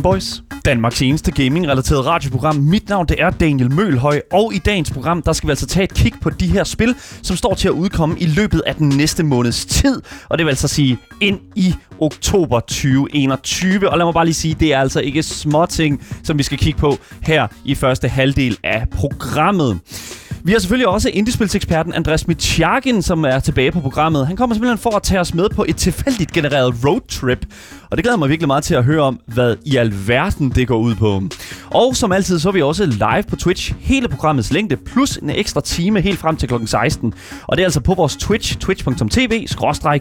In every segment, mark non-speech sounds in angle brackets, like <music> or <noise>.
Gameboys, Danmarks eneste gaming-relateret radioprogram. Mit navn det er Daniel Mølhøj, og i dagens program der skal vi altså tage et kig på de her spil, som står til at udkomme i løbet af den næste måneds tid. Og det vil altså sige ind i oktober 2021. Og lad mig bare lige sige, det er altså ikke småting, som vi skal kigge på her i første halvdel af programmet. Vi har selvfølgelig også indiespilseksperten Andreas Mitjagin, som er tilbage på programmet. Han kommer simpelthen for at tage os med på et tilfældigt genereret roadtrip. Og det glæder mig virkelig meget til at høre om, hvad i alverden det går ud på. Og som altid, så er vi også live på Twitch. Hele programmets længde, plus en ekstra time helt frem til kl. 16. Og det er altså på vores Twitch, twitch.tv,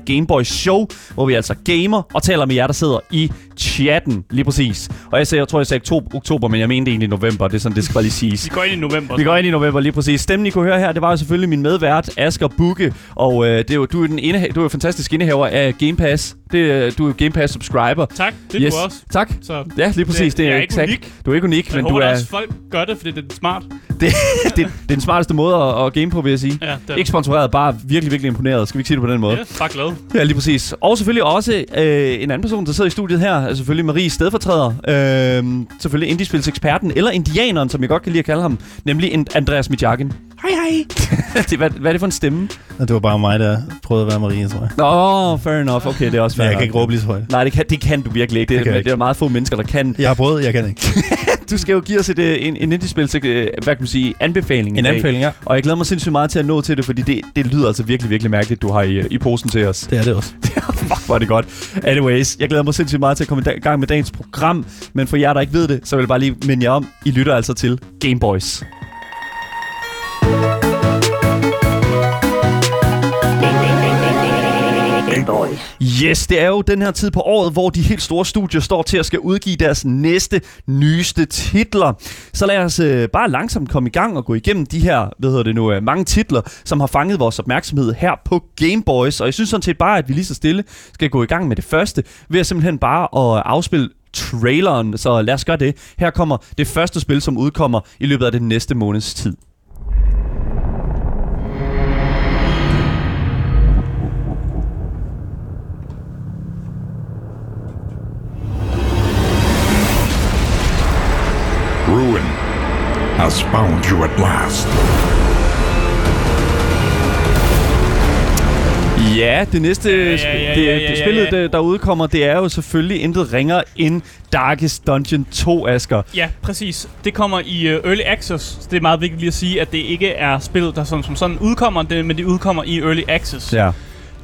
Gameboys Show, hvor vi altså gamer og taler med jer, der sidder i chatten, lige præcis. Og jeg, sagde, jeg tror, jeg sagde to- oktober, men jeg mente egentlig november. Det er sådan, det skal bare lige siges. Vi går ind i november. Vi går ind i november, lige præcis. Stemmen, I kunne høre her, det var jo selvfølgelig min medvært, Asger Bukke. Og øh, det er jo, du, er den indeha- du er jo fantastisk indehaver af Game Pass. Det, øh, du er jo Game Pass subscriber. Tak, det er du også. Tak. Så Ja, lige præcis. Det, jeg er, er ikke exakt. unik. Du er ikke unik, jeg men du er... også, folk gør det, fordi det er smart. <laughs> Det, det, det er den smarteste måde at, at game på, vil jeg sige. Ja, det Ikke sponsoreret, bare virkelig, virkelig imponeret. Skal vi ikke sige det på den måde? Ja, bare glad. Ja, lige præcis. Og selvfølgelig også øh, en anden person, der sidder i studiet her, er selvfølgelig Marie stedfortræder. Øh, selvfølgelig indiespilseksperten, eller indianeren, som jeg godt kan lide at kalde ham, nemlig en Andreas Mitjagin. Hej, hej. <laughs> det, hvad, hvad er det for en stemme? Det var bare mig, der prøvede at være Marie, tror jeg. Nå, oh, fair enough. Okay, det er også fair Men jeg kan ikke råbe lige så højt. Nej, det kan, det kan du virkelig ikke. Det, Det kan det, jeg det er meget få mennesker, der kan. Jeg har prøvet, jeg kan ikke. <laughs> Du skal jo give os et, øh, en, en indiespil, til, øh, hvad kan man sige, anbefaling En anbefaling, ja. Og jeg glæder mig sindssygt meget til at nå til det, fordi det, det lyder altså virkelig, virkelig mærkeligt, du har i, i posen til os. Det er det også. <laughs> Fuck, hvor er det godt. Anyways, jeg glæder mig sindssygt meget til at komme i gang med dagens program. Men for jer, der ikke ved det, så vil jeg bare lige minde jer om, I lytter altså til Gameboys. Gameboys. Yes, det er jo den her tid på året, hvor de helt store studier står til at skal udgive deres næste, nyeste titler. Så lad os øh, bare langsomt komme i gang og gå igennem de her, hvad hedder det nu, øh, mange titler, som har fanget vores opmærksomhed her på Gameboys. Og jeg synes sådan set bare, at vi lige så stille skal gå i gang med det første, ved at simpelthen bare at afspille traileren, så lad os gøre det. Her kommer det første spil, som udkommer i løbet af den næste måneds tid. Has found you at last. Ja, det næste Ja, ja, ja, det, ja, ja, det ja, spillet, ja. Der, der udkommer, det er jo selvfølgelig intet ringer end Darkest Dungeon 2, Asger. Ja, præcis. Det kommer i uh, Early Access. Så det er meget vigtigt lige at sige, at det ikke er spillet, der som, som sådan udkommer, det, men det udkommer i Early Access. Ja.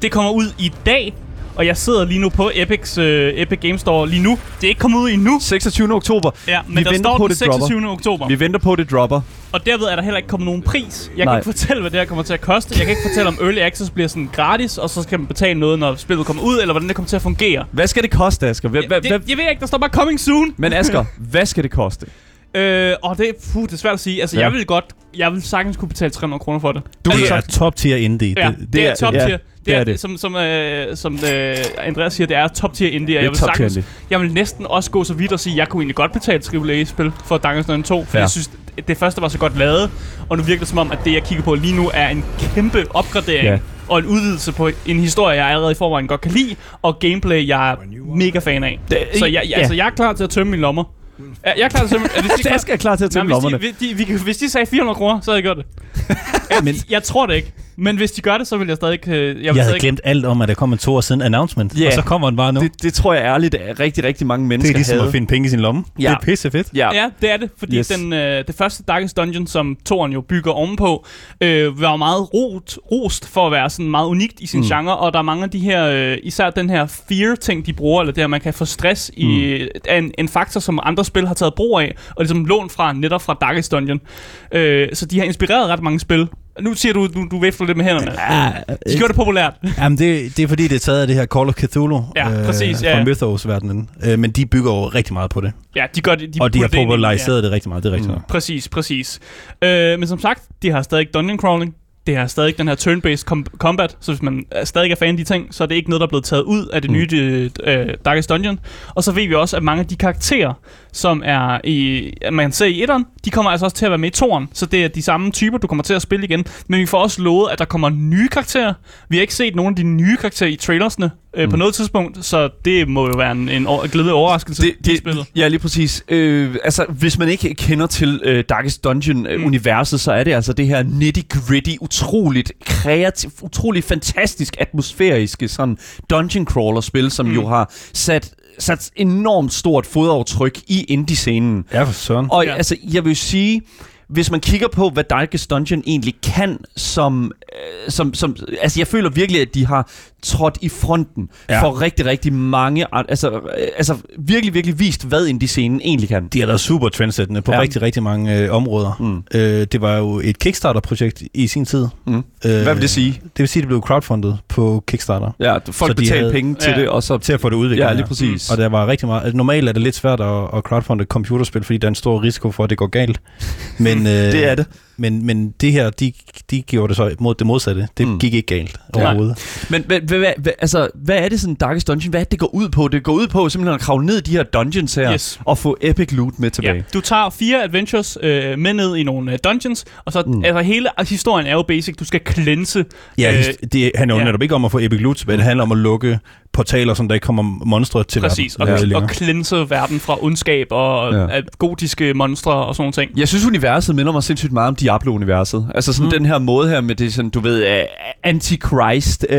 Det kommer ud i dag, og jeg sidder lige nu på Epics, uh, Epic Game Store lige nu. Det er ikke kommet ud endnu. 26. oktober. Ja, men Vi der venter står på, den det dropper. 26. oktober. Vi venter på, det dropper. Og derved er der heller ikke kommet nogen pris. Jeg Nej. kan ikke fortælle, hvad det her kommer til at koste. Jeg kan ikke fortælle, om Early Access bliver sådan gratis, og så skal man betale noget, når spillet kommer ud, eller hvordan det kommer til at fungere. Hvad skal det koste, Asger? Det, hvad, jeg ved ikke, der står bare coming soon. men Asger, hvad skal det koste? <laughs> Øh, og det, puh, det er svært at sige. Altså, Ja. jeg vil godt, jeg vil sagtens kunne betale 300 kroner for det. Du altså, Det er top tier indie. Ja, Det, det, det er top ja, tier. det er det. Som, som, øh, som øh, Andreas siger, det er top tier indie. og Det er Jeg vil, top tier sagtens, jeg vil næsten også gå så vidt og sige, at jeg kunne egentlig godt betale et AAA-spil for Darkest Dungeon 2, for Ja. jeg synes, det første var så godt lavet, og nu virker det som om, at det, jeg kigger på lige nu, er en kæmpe opgradering. Ja. Og en udvidelse på en historie, jeg allerede i forvejen godt kan lide, og gameplay, jeg er mega fan af. Det- Så jeg, ja. altså, jeg er klar til at tømme mine lommer. Ja, Jeg er klar til at tømme... <laughs> er det- Asger er klar til at tømme Nej, hvis, lommerne. de, hvis, de, vi, hvis de sagde 400 kroner, så havde jeg gjort det. <laughs> men, jeg tror det ikke. Men hvis de gør det, så vil jeg stadig... øh, Jeg, vil jeg havde stadig glemt alt om, at der kom en to år siden announcement. Ja. Og så kommer den bare nu. Det, Det, det tror jeg ærligt, at rigtig, rigtig mange det mennesker er ligesom havde. at finde penge i sin lomme. Ja. Det er pisse fedt. Ja. Ja, det er det, fordi Yes. den, øh, det første Darkest Dungeon, som Toren jo bygger ovenpå, øh, var meget rot, rost for at være sådan meget unikt i sin Mm. genre, og der er mange af de her, øh, især den her fear-ting, de bruger, eller det at man kan få stress mm. i, er en, en faktor, som andre spil har taget brug af, og ligesom lånt fra, netop fra Darkest Dungeon. Øh, så de har inspireret ret mange spil. Nu siger du, du, du vifter lidt med hænderne. Ja, De gjorde det populært. Jamen, det, det er fordi, det er taget af det her Call of Cthulhu Ja, præcis, ja. fra Mythos-verdenen. Øh, men de bygger jo rigtig meget på det. Ja, de gør det. De og de har putter det ind populariseret det rigtig meget. Det er rigtigt. Mm. Mm. Præcis, præcis. Øh, men som sagt, de har stadig dungeon crawling. Det er stadig den her turn-based com- combat, så hvis man er stadig er fan af de ting, så er det ikke noget, der er blevet taget ud af det Mm. nye uh, Darkest Dungeon. Og så ved vi også, at mange af de karakterer, som er i, man ser i etteren, de kommer altså også til at være med i toeren, så det er de samme typer, du kommer til at spille igen. Men vi får også lovet, at der kommer nye karakterer. Vi har ikke set nogen af de nye karakterer i trailersne øh, på Mm. noget tidspunkt, så det må jo være en, en glædelig overraskelse Det, i det, spillet. ja, lige præcis. Øh, altså, hvis man ikke kender til øh, Darkest Dungeon-universet, så er det altså det her nitty-gritty, utroligt kreativt, utroligt fantastisk atmosfæriske sådan dungeon crawler-spil, som Mm. jo har sat sat enormt stort fodaftryk i indie-scenen. Ja, for søren. Og Ja. altså, jeg vil sige, hvis man kigger på, hvad Darkest Dungeon egentlig kan, som, øh, som, som... Altså, jeg føler virkelig, at de har trådt i fronten Ja. ja. for rigtig, rigtig mange... Altså, øh, altså virkelig, virkelig vist, hvad indie-scenen egentlig kan. De har været super trendsættende på ja. Ja. rigtig, rigtig mange øh, områder. Mm. Øh, det var jo et Kickstarter-projekt i sin tid. Mm. Øh, Hvad vil det sige? Det vil sige, at det blev crowdfundet på Kickstarter. Ja, folk Så de betaler havde- penge til Ja. det, og så... Til at få det udviklet. Ja, lige præcis. Og der var rigtig meget... Altså, normalt er det lidt svært at, at crowdfunde computerspil, fordi der er en stor risiko for, at det går galt. <laughs> Men, øh, Det er det. Men, men det her, de, de gjorde det så mod det modsatte. Det mm. Mm. gik ikke galt Nej. overhovedet. Men hvad, hvad, hvad, altså, hvad er det sådan Darkest Dungeon? Hvad er det, det går ud på? Det går ud på simpelthen at kravle ned i de her dungeons her, Yes. og få epic loot med tilbage. Ja. Du tager fire adventures øh, med ned i nogle øh, dungeons, og så mm. altså hele historien er jo basic. Du skal cleanse. Ja, Øh, øh, det handler jo ja. netop ikke om at få Epic Loot tilbage. Det handler om at lukke portaler, som der ikke kommer monstre til Præcis, og, verden. ja. længere. og cleanse verden fra ondskab og ja. Ja. gotiske monstre og sådan nogle ting. Jeg synes, universet minder mig sindssygt meget om Diablo-universet. Altså sådan Mm. den her måde her med det sådan, du ved, uh, antichrist, uh,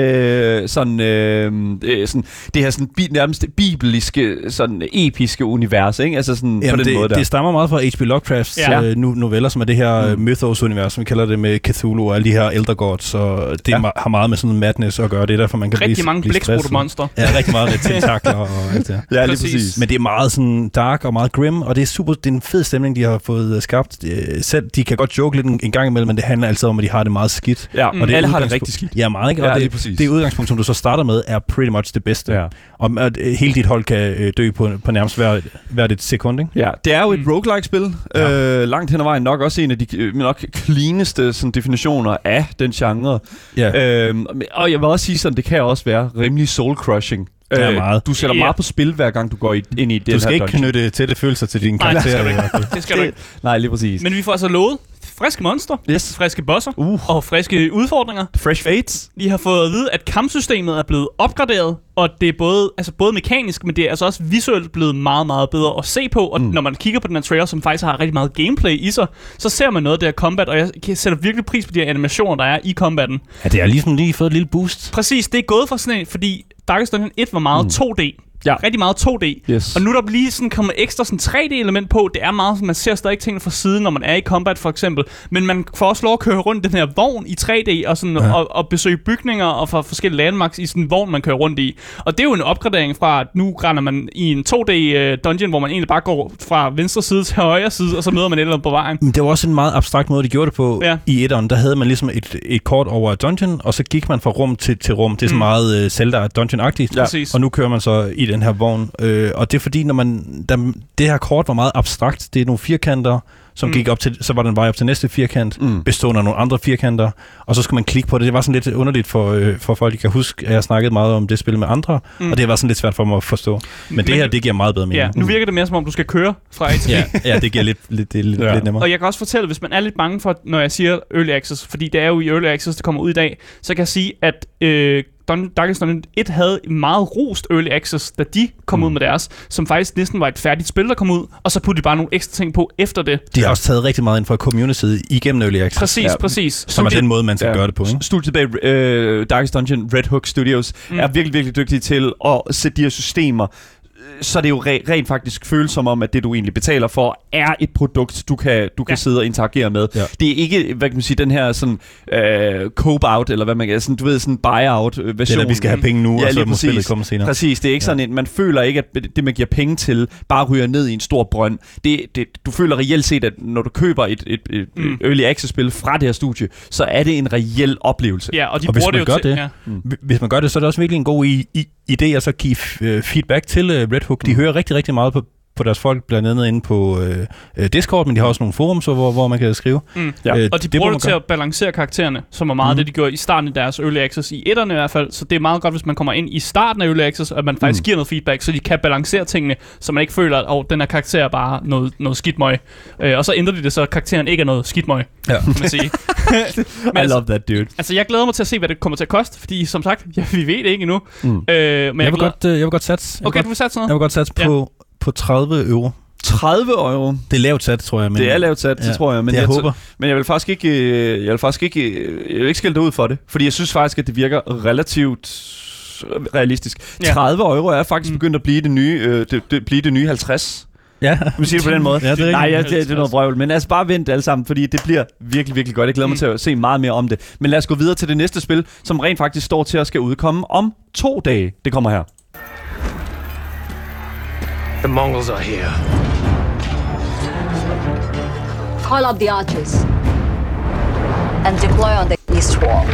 sådan, uh, uh, sådan, det her sådan, bi- nærmest bibeliske, sådan episke univers, ikke? Altså sådan på Jamen, den det, måde der. det stammer meget fra H.P. Lovecrafts Ja. øh, nu, noveller, som er det her mm. Mm. mythos-univers, som vi kalder det med Cthulhu og alle de her Elder Gods, og det ja. Har meget med sådan madness at gøre. Det er derfor, man kan Rigtig blive, mange blive blæksprutte stresset. monstre. Ja, rigtig meget med <laughs> tentakler og alt det her. ja, lige præcis. præcis. Men det er meget sådan dark og meget grim, og det er super, det er en fed stemning, de har fået øh, skabt. Øh, Selv, de kan godt joke lidt en, en gang imellem, men det handler altid om, at de har det meget skidt. Ja, Mm. og det alle har det rigtig skidt. Ja, meget ikke? Og Ja, det, lige præcis. det udgangspunkt, som du så starter med, er pretty much det bedste. Ja. Og at øh, hele dit hold kan øh, dø på, på nærmest hver, hvert et sekund, ikke? Ja, det er jo et Mm. roguelike-spil. Ja. Øh, langt hen ad vejen nok også en af de øh, nok cleaneste sådan, definitioner af den genre. Ja. Øhm, og jeg vil også sige sådan, det kan også være rimelig soul-crushing. Øh, Ja, meget. Du sætter Ja. meget på spil, hver gang du går i, ind i den Du skal her ikke dungeon. knytte tætte følelser til dine Nej, det skal karakterer. du i ikke. hvert fald. Det skal du ikke. Nej, lige præcis. Men vi får altså lovet friske monstre, yes. friske bosser Uh, og friske udfordringer. fresh fates. Vi har fået at vide, at kampsystemet er blevet opgraderet, og det er både, altså både mekanisk, men det er altså også visuelt blevet meget, meget bedre at se på. Og. Mm. når man kigger på den her trailer, som faktisk har rigtig meget gameplay i sig, så ser man noget af det her combat, og jeg sætter virkelig pris på de her animationer, der er i combatten. Ja, det har ligesom lige fået et lille boost. Præcis, det er gået fra sådan en, fordi Darkest Dungeon 1 var meget Mm. 2D. Ja. Rigtig meget 2D. Yes. Og nu er der lige sådan kommet ekstra sådan 3D-element på. Det er meget sådan, man ser stadig tingene fra siden, når man er i combat for eksempel. Men man får også lov at køre rundt den her vogn i 3D, og, sådan, Ja. og, og besøge bygninger og for forskellige landmarks i sådan en vogn, man kører rundt i. Og det er jo en opgradering fra, at nu render man i en 2D-dungeon, hvor man egentlig bare går fra venstre side til højre side, og så møder man et eller andet på vejen. Men det var også en meget abstrakt måde, de gjorde det på Ja. i etteren. Der havde man ligesom et, et kort over et dungeon, og så gik man fra rum til, til rum. Det er så Mm. meget uh, Zelda dungeon-agtigt. Ja. Og nu kører man så i den her vogn. Øh, og det er fordi, når man, der, det her kort var meget abstrakt. Det er nogle firkanter, som Mm. gik op til, så var den vej op til næste firkant, Mm. bestående af nogle andre firkanter, og så skulle man klikke på det. Det var sådan lidt underligt for, øh, for folk. Jeg kan huske, at jeg snakkede meget om det spil med andre, Mm. og det var sådan lidt svært for mig at forstå. Men, Men det her, det giver meget bedre mening. Ja, nu virker det mere som om, du skal køre fra A til B. ja, ja, det giver lidt, lidt, det er lidt, ja. lidt nemmere. Og jeg kan også fortælle, hvis man er lidt bange for, når jeg siger Early Access, fordi det er jo i Early Access, det kommer ud i dag, så kan jeg sige, at øh, Dun- Darkest Dungeon 1 havde meget rost Early Access, da de kom mm. Ud med deres, som faktisk næsten var et færdigt spil, der kom ud, og så puttede de bare nogle ekstra ting på efter det. De har også taget rigtig meget ind fra community igennem Early Access, Præcis, Ja. præcis. som er den måde, man skal Ja. gøre det på. Ikke? Studiet bag uh, Darkest Dungeon, Red Hook Studios, mm. er virkelig, virkelig dygtige til at sætte de her systemer øh, så det jo re- rent faktisk føles som om, at det du egentlig betaler for, er et produkt, du kan, du kan Ja. sidde og interagere med. Ja. Det er ikke, hvad kan man sige, den her sådan øh, cope-out, eller hvad man kan sådan, du ved, sådan buy-out-version. Det er, at vi skal have penge nu, Ja, og så må spillet præcis. komme senere. Præcis, det er ikke Ja. sådan en, man føler ikke, at det man giver penge til, bare ryger ned i en stor brønd. Det, det, du føler reelt set, at når du køber et, et, et Mm. early access-spil fra det her studie, så er det en reel oplevelse. Ja, og de Og hvis bruger det man jo gør til... det- Ja. Hv- Hvis man gør det, så er det også virkelig en god i, i, idé at så give øh, feedback til uh, Red Hook. De Mm. hører rigtig, rigtig meget på, på deres folk, blandt andet inde på øh, øh, Discord, men de har også nogle forums, hvor, hvor man kan skrive. Mm. Ja. Øh, Og de det bruger det til gøre. at balancere karaktererne, som er meget mm. det, de gjorde i starten af deres Early Access, i etterne i hvert fald. Så det er meget godt, hvis man kommer ind i starten af Early Access, at man faktisk mm. giver noget feedback, så de kan balancere tingene, så man ikke føler, at oh, den her karakter er bare noget, noget skidtmøg. Øh, og så ændrer de det, så karakteren ikke er noget skidtmøg, Ja. kan man sige. <laughs> Men I altså, love that, dude. altså, jeg glæder mig til at se, hvad det kommer til at koste, fordi som sagt, ja, <laughs> vi ved det ikke endnu. Mm. Øh, men jeg, Jeg vil, glæder... godt, øh, jeg vil godt satse. Jeg Okay, vil du godt, vil satse jeg noget? vil godt satse på, på 30 euro. 30 euro. Det er lavt sat, tror jeg. Men, Det er lavt sat, Ja, det tror jeg. Men det, jeg, jeg, håber. Men jeg vil faktisk ikke, øh, jeg vil faktisk ikke, øh, jeg vil ikke skille dig ud for det, fordi jeg synes faktisk, at det virker relativt realistisk. Ja. 30 euro er faktisk Mm. begyndt at blive det nye, øh, det, det, blive det nye 50. Ja. Kan man sige det på den måde? <laughs> Ja, det er Nej, ja, det, det er noget vrøvl. Men altså bare vent alle sammen, fordi det bliver virkelig, virkelig godt. Jeg glæder mig Mm. til at se meget mere om det. Men lad os gå videre til det næste spil, som rent faktisk står til at skal udkomme om to dage. Det kommer her. The Mongols are here. Call up the archers and deploy on the east wall.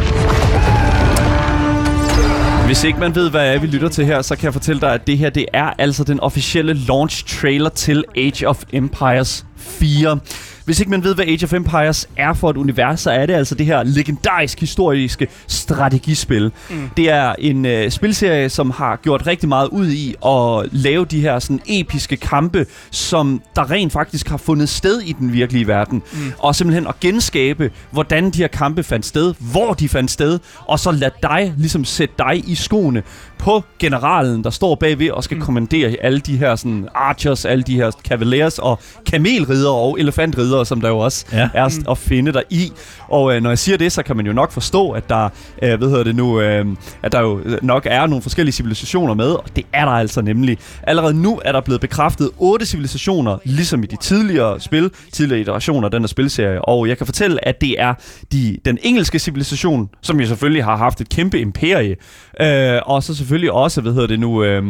Hvis ikke man ved, hvad er, vi lytter til her, så kan jeg fortælle dig, at det her det er altså den officielle launch trailer til Age of Empires 4. Hvis ikke man ved, hvad Age of Empires er for et univers, så er det altså det her legendarisk historiske strategispil. Mm. Det er en øh, spilserie, som har gjort rigtig meget ud i at lave de her sådan episke kampe, som der rent faktisk har fundet sted i den virkelige verden. Mm. Og simpelthen at genskabe, hvordan de her kampe fandt sted, hvor de fandt sted, og så lad dig ligesom sætte dig i skoene på generalen, der står bagved og skal mm. kommandere alle de her sådan archers, alle de her cavaliers og kamelridere og elefantridere, som der jo også Ja. er mm. at finde der i. Og øh, når jeg siger det, så kan man jo nok forstå, at der, øh, hvad hedder det nu, øh, at der jo nok er nogle forskellige civilisationer med, og det er der altså nemlig. Allerede nu er der blevet bekræftet otte civilisationer, ligesom i de tidligere spil, tidligere iterationer af den her spilserie. Og jeg kan fortælle, at det er de, den engelske civilisation, som jo selvfølgelig har haft et kæmpe imperie, øh, og så selvfølgelig også, hvad hedder det nu, øh,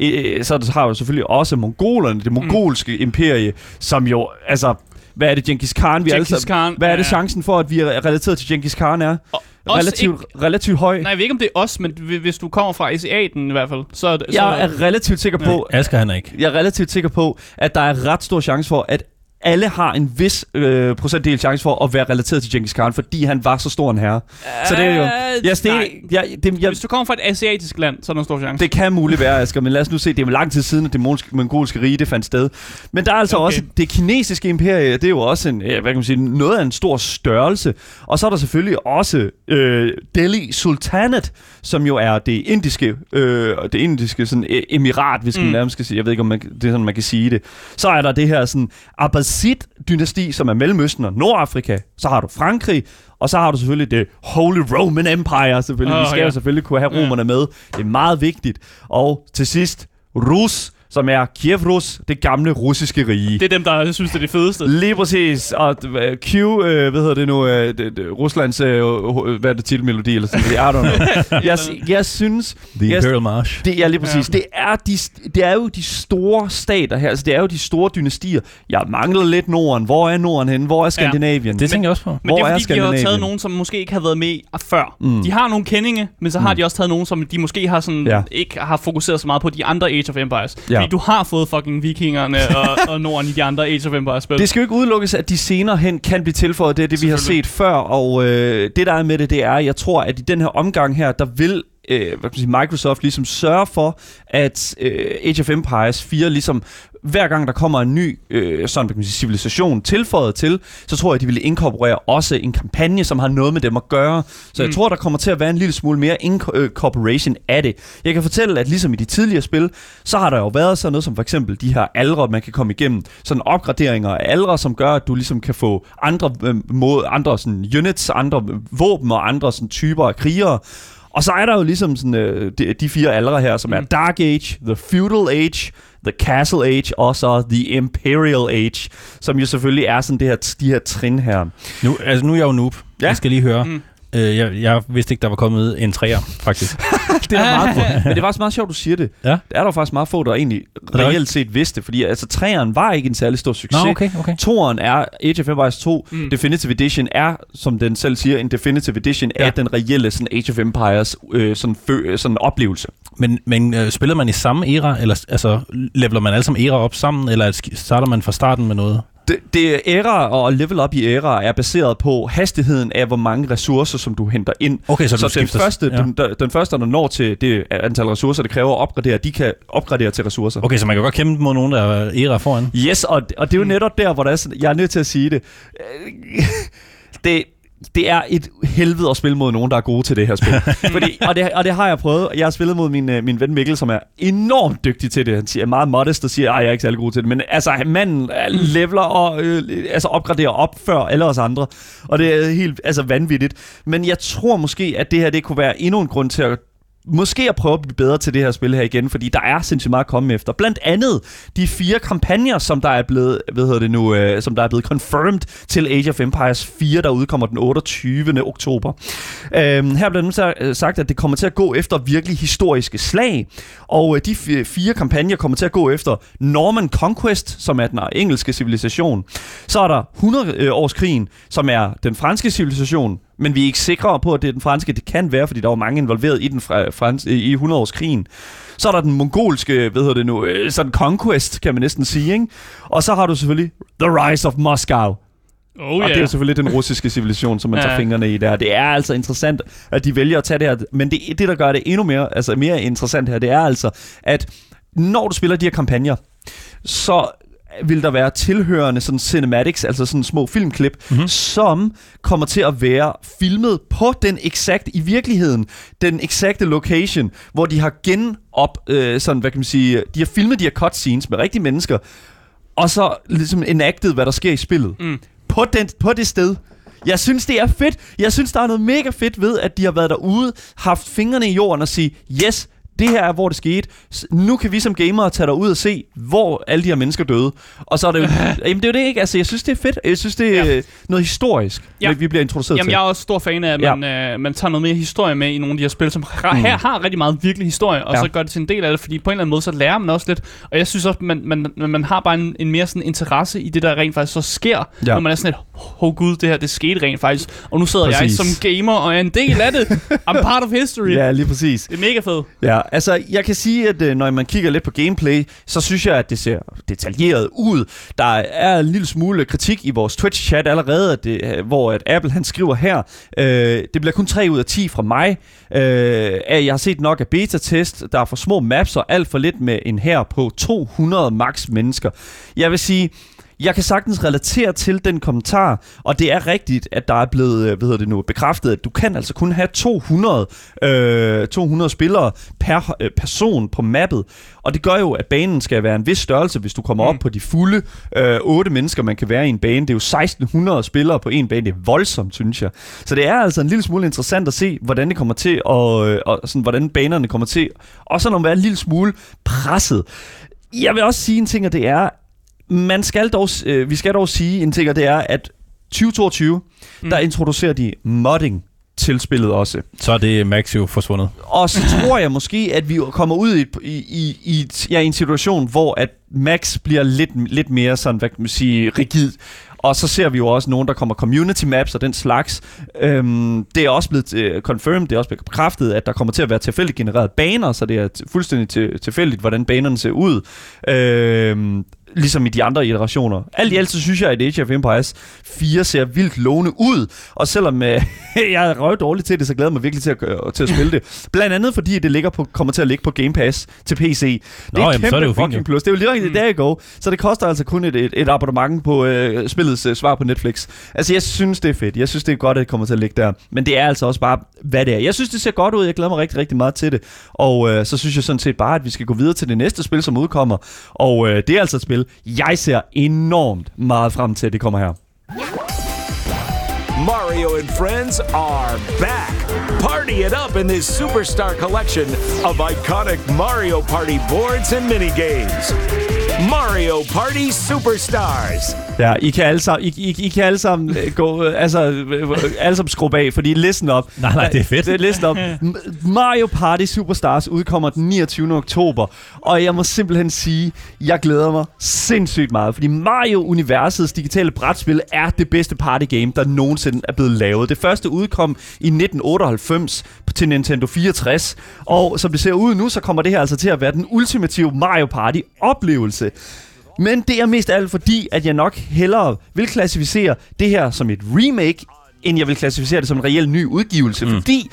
øh, så har jo selvfølgelig også mongolerne, det mongolske mm. imperie, som jo, altså, hvad er det, Genghis Khan? Vi alle Genghis sammen- Khan, Hvad er det ja. chancen for, at vi er relateret til Genghis Khan er? Og- Relativt, relativt høj. Nej, jeg ved ikke, om det er os, men hvi- hvis du kommer fra Asiaten i hvert fald, så er det... så Jeg er relativt sikker på, Asger han er ikke. jeg er relativt sikker på, at der er ret stor chance for, at alle har en vis øh, procentdel chance for at være relateret til Genghis Khan, fordi han var så stor en herre. Så det er jo... Jeg, det, nej. jeg, det, jeg, Hvis du kommer fra et asiatisk land, så er der en stor chance. det kan muligt være, Asger, men lad os nu se, det er jo lang tid siden, at det mongolske, mongolske rige det fandt sted. Men der er altså Okay. også det kinesiske imperie, det er jo også en, hvad kan man sige, noget af en stor størrelse. Og så er der selvfølgelig også øh, Delhi Sultanate, som jo er det indiske, øh, det indiske sådan, e- emirat, hvis mm. Man nærmest skal sige. Jeg ved ikke, om man, det er sådan, man kan sige det. Så er der det her sådan Abbasid-dynasti, som er Mellemøsten og Nordafrika. Så har du Frankrig, og så har du selvfølgelig det Holy Roman Empire, selvfølgelig. Åh, Vi skal ja. jo selvfølgelig kunne have romerne med. Det er meget vigtigt. Og til sidst, Rus, som er Kiev Rus, det gamle russiske rige. Det er dem, der synes, det er det fedeste. Lige præcis. Og øh, Q, øh, hvad hedder det nu, øh, det, det, Ruslands, øh, øh, hvad er det, titelmelodi eller sådan noget. I don't know. <laughs> jeg, jeg synes, The jeg, Imperial March. det er lige præcis. Ja. Det, er de, det er jo de store stater her. Altså, det er jo de store dynastier. Jeg mangler lidt Norden. Hvor er Norden henne? Hvor er Skandinavien? Det tænker jeg også på. Men Hvor det er er fordi, de har taget nogen, som måske ikke har været med før. Mm. De har nogle kendinge, men så har mm. de også taget nogen, som de måske har sådan, Ja. ja. ikke har fokuseret så meget på de andre Age of Empires. Ja. Ja. Fordi du har fået fucking vikingerne og, <laughs> og Norden i de andre Age of Empires spil. Det skal jo ikke udelukkes, at de senere hen kan blive tilføjet. Det er det, vi har set før. Og øh, det, der er med det, det er, jeg tror, at i den her omgang her, der vil øh, hvad kan man sige, Microsoft ligesom sørge for, at øh, Age of Empires 4 ligesom hver gang der kommer en ny øh, sådan, kan man sige, civilisation tilføjet til, så tror jeg, de vil inkorporere også en kampagne, som har noget med dem at gøre. Så jeg Mm. tror, der kommer til at være en lille smule mere incorporation af det. Jeg kan fortælle, at ligesom i de tidligere spil, så har der jo været sådan noget som for eksempel de her aldre, man kan komme igennem. Sådan opgraderinger af aldre, som gør, at du ligesom kan få andre, øh, mod, andre sådan units, andre våben og andre sådan typer af krigere. Og så er der jo ligesom sådan, øh, de, de fire aldre her, som er Mm. Dark Age, The Feudal Age, The Castle Age og så The Imperial Age, som jo selvfølgelig er sådan det her, de her trin her. Nu, altså, nu er jeg jo noob. Ja. Jeg skal lige høre. Mm. Øh, jeg, jeg vidste ikke, der var kommet en træer, faktisk. <laughs> det er meget få. <laughs> Men det er faktisk meget sjovt, du siger det. Ja. Det er der faktisk meget få, der egentlig reelt set vidste, fordi altså træeren var ikke en særlig stor succes. Nå, okay, okay. Toren er, Age of Empires 2 mm. Definitive Edition er, som den selv siger, en Definitive Edition ja. Af den reelle sådan Age of Empires øh, sådan, fø, sådan oplevelse. Men, men øh, spiller man i samme era, eller altså, leveler man alle sammen era op sammen, eller starter man fra starten med noget? Det, det æra og level up i æra er baseret på hastigheden af, hvor mange ressourcer, som du henter ind. Okay, så, Så, den, første, ja. den, den første, der når til det antal ressourcer, det kræver at opgradere, de kan opgradere til ressourcer. Okay, så man kan godt kæmpe mod nogen, der er era foran. Yes, og, og det er jo netop der, hvor der er sådan, jeg er nødt til at sige det. Øh, <laughs> det, det er et helvede at spille mod nogen, der er gode til det her spil. <laughs> Fordi, og, det, og det har jeg prøvet. Jeg har spillet mod min, øh, min ven Mikkel, som er enormt dygtig til det. Han siger, er meget modest og siger, at jeg er ikke særlig god til det. Men altså, manden øh, leveler og øh, altså opgraderer op før alle os andre. Og det er helt altså, vanvittigt. Men jeg tror måske, at det her det kunne være endnu en grund til at måske at prøve at blive bedre til det her spil her igen, fordi der er sindssygt meget at komme efter. Blandt andet de fire kampagner, som der er blevet, hvad hedder det nu, øh, som der er blevet confirmed til Age of Empires 4, der udkommer den 28. oktober. Øhm, her bliver det sagt, at det kommer til at gå efter virkelig historiske slag, og øh, de fire kampagner kommer til at gå efter Norman Conquest, som er den engelske civilisation. Så er der 100-årskrigen, øh, som er den franske civilisation, men vi er ikke sikre på, at det er den franske. Det kan være, fordi der var mange involveret i den fra, frans, i 100-årskrigen. Så er der den mongolske, hvad hedder det nu, øh, sådan conquest, kan man næsten sige, ikke? Og så har du selvfølgelig The Rise of Moscow. Oh, Og det er yeah. jo selvfølgelig den russiske civilisation, som man Ja. tager fingrene i der. Det er altså interessant, at de vælger at tage det her. Men det, det der gør det endnu mere, altså mere interessant her, det er altså, at når du spiller de her kampagner, så vil der være tilhørende sådan cinematics, altså sådan små filmklip, mm-hmm. som kommer til at være filmet på den exakt, i virkeligheden, den exakte location, hvor de har genop, øh, sådan, hvad kan man sige, de har filmet de her cutscenes med rigtige mennesker, og så ligesom enacted, hvad der sker i spillet. Mm. På, den, på det sted. Jeg synes, det er fedt. Jeg synes, der er noget mega fedt ved, at de har været derude, haft fingrene i jorden og sige, yes, det her er, hvor det skete. Nu kan vi som gamere tage derud og se, hvor alle de her mennesker døde. Og så er det jo... <laughs> jamen, det er jo det ikke. Altså, jeg synes, det er fedt. Jeg synes, det er Ja. ja. noget historisk, Ja. ja. vi bliver introduceret Jamen, til. jeg er også stor fan af, at Ja. man, øh, man tager noget mere historie med i nogle af de her spil, som har, her har rigtig meget virkelig historie, og Ja. så gør det til en del af det, fordi på en eller anden måde, så lærer man også lidt. Og jeg synes også, man, man, man, har bare en, en mere sådan interesse i det, der rent faktisk så sker, Ja. når man er sådan et, oh gud, det her, det skete rent faktisk. Og nu sidder Præcis. jeg som gamer og er en del af det. I'm part of history. Ja, lige præcis. Det er mega fedt. Ja, altså jeg kan sige, at øh, når man kigger lidt på gameplay, så synes jeg, at det ser detaljeret ud. Der er en lille smule kritik i vores Twitch-chat allerede, at det, øh, hvor at Apple han skriver her, øh, det bliver kun 3 ud af 10 fra mig. Øh, at jeg har set nok af beta-test, der er for små maps og alt for lidt med en her på 200 max mennesker. Jeg vil sige, jeg kan sagtens relatere til den kommentar, og det er rigtigt, at der er blevet øh, hvad hedder det nu, bekræftet, at du kan altså kun have 200, øh, 200 spillere per øh, person på mappet. Og det gør jo, at banen skal være en vis størrelse, hvis du kommer mm. op på de fulde øh, 8 mennesker, man kan være i en bane. Det er jo 1600 spillere på en bane. Det er voldsomt, synes jeg. Så det er altså en lille smule interessant at se, hvordan det kommer til, og, øh, og sådan, hvordan banerne kommer til, og så når man er en lille smule presset. Jeg vil også sige en ting, og det er, man skal dog, øh, vi skal dog sige en ting, og det er, at 2022, mm. der introducerer de modding til spillet også. Så er det Max jo forsvundet. Og så <laughs> tror jeg måske, at vi kommer ud i, i, i, i, et- ja, i en situation, hvor at Max bliver lidt, lidt mere sådan, hvad kan man sige, rigid. Og så ser vi jo også nogen, der kommer community maps og den slags. Øhm, det er også blevet øh, confirmed, det er også blevet bekræftet, at der kommer til at være tilfældigt genereret baner, så det er t- fuldstændig til, tilfældigt, hvordan banerne ser ud. Øhm, ligesom i de andre iterationer. Alt i alt, så synes jeg, at Age of Empires 4 ser vildt lovende ud, og selvom øh, <laughs> jeg er røv dårlig til det, så glæder jeg mig virkelig til at, gøre- til at spille det. Blandt andet fordi det ligger på, kommer til at ligge på Game Pass til PC. Det Nå, er jamen, et kæmpe så er det jo fint, fucking jo. plus. Det er jo lige rigtigt, mm. der go. Så det koster altså kun et, et, et abonnement på øh, spillets øh, svar på Netflix. Altså, jeg synes, det er fedt. Jeg synes, det er godt, at det kommer til at ligge der. Men det er altså også bare, hvad det er. Jeg synes, det ser godt ud. Jeg glæder mig rigtig, rigtig meget til det. Og øh, så synes jeg sådan set bare, at vi skal gå videre til det næste spil, som udkommer. Og øh, det er altså et spil, jeg ser enormt meget frem til, at det kommer her. Mario and friends are back. Party it up in this Superstar collection of iconic Mario Party boards and minigames. Mario Party Superstars. Ja, I kan alle sammen, I, I, I kan alle sammen øh, gå, øh, altså, øh, alle sammen skrubbe af, fordi listen op. Nej, nej, det er fedt. Det er listen op. <laughs> Mario Party Superstars udkommer den 29. oktober, og jeg må simpelthen sige, jeg glæder mig sindssygt meget, fordi Mario-universets digitale brætspil er det bedste partygame, der nogensinde er blevet lavet. Det første udkom i 1998 til Nintendo 64, og som det ser ud nu, så kommer det her altså til at være den ultimative Mario Party oplevelse. Men det er mest af alt fordi, at jeg nok hellere vil klassificere det her som et remake, end jeg vil klassificere det som en reel ny udgivelse. Mm. Fordi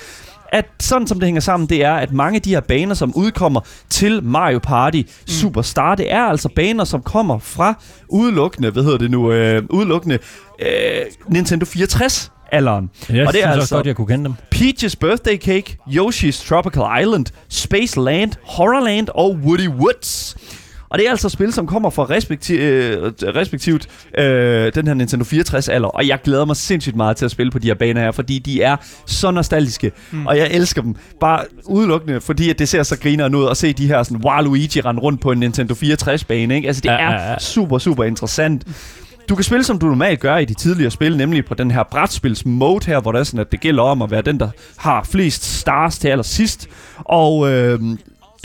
at sådan som det hænger sammen, det er, at mange af de her baner, som udkommer til Mario Party mm. Superstar, det er altså baner, som kommer fra udelukkende, hvad hedder det nu, øh, udelukkende øh, Nintendo 64 alderen. Jeg og det er altså også godt, jeg kunne kende dem. Peach's Birthday Cake, Yoshi's Tropical Island, Space Land, Horrorland og Woody Woods. Og det er altså spil, som kommer fra respekti- øh, respektivt øh, den her Nintendo 64 alder. Og jeg glæder mig sindssygt meget til at spille på de her baner her, fordi de er så nostalgiske. Mm. Og jeg elsker dem. Bare udelukkende, fordi at det ser så griner ud at se de her sådan Waluigi rende rundt på en Nintendo 64-bane. Ikke? Altså det Ja, er ja, ja. super, super interessant. Du kan spille, som du normalt gør i de tidligere spil, nemlig på den her brætspils mode her, hvor det er sådan, at det gælder om at være den, der har flest stars til allersidst. Og øh,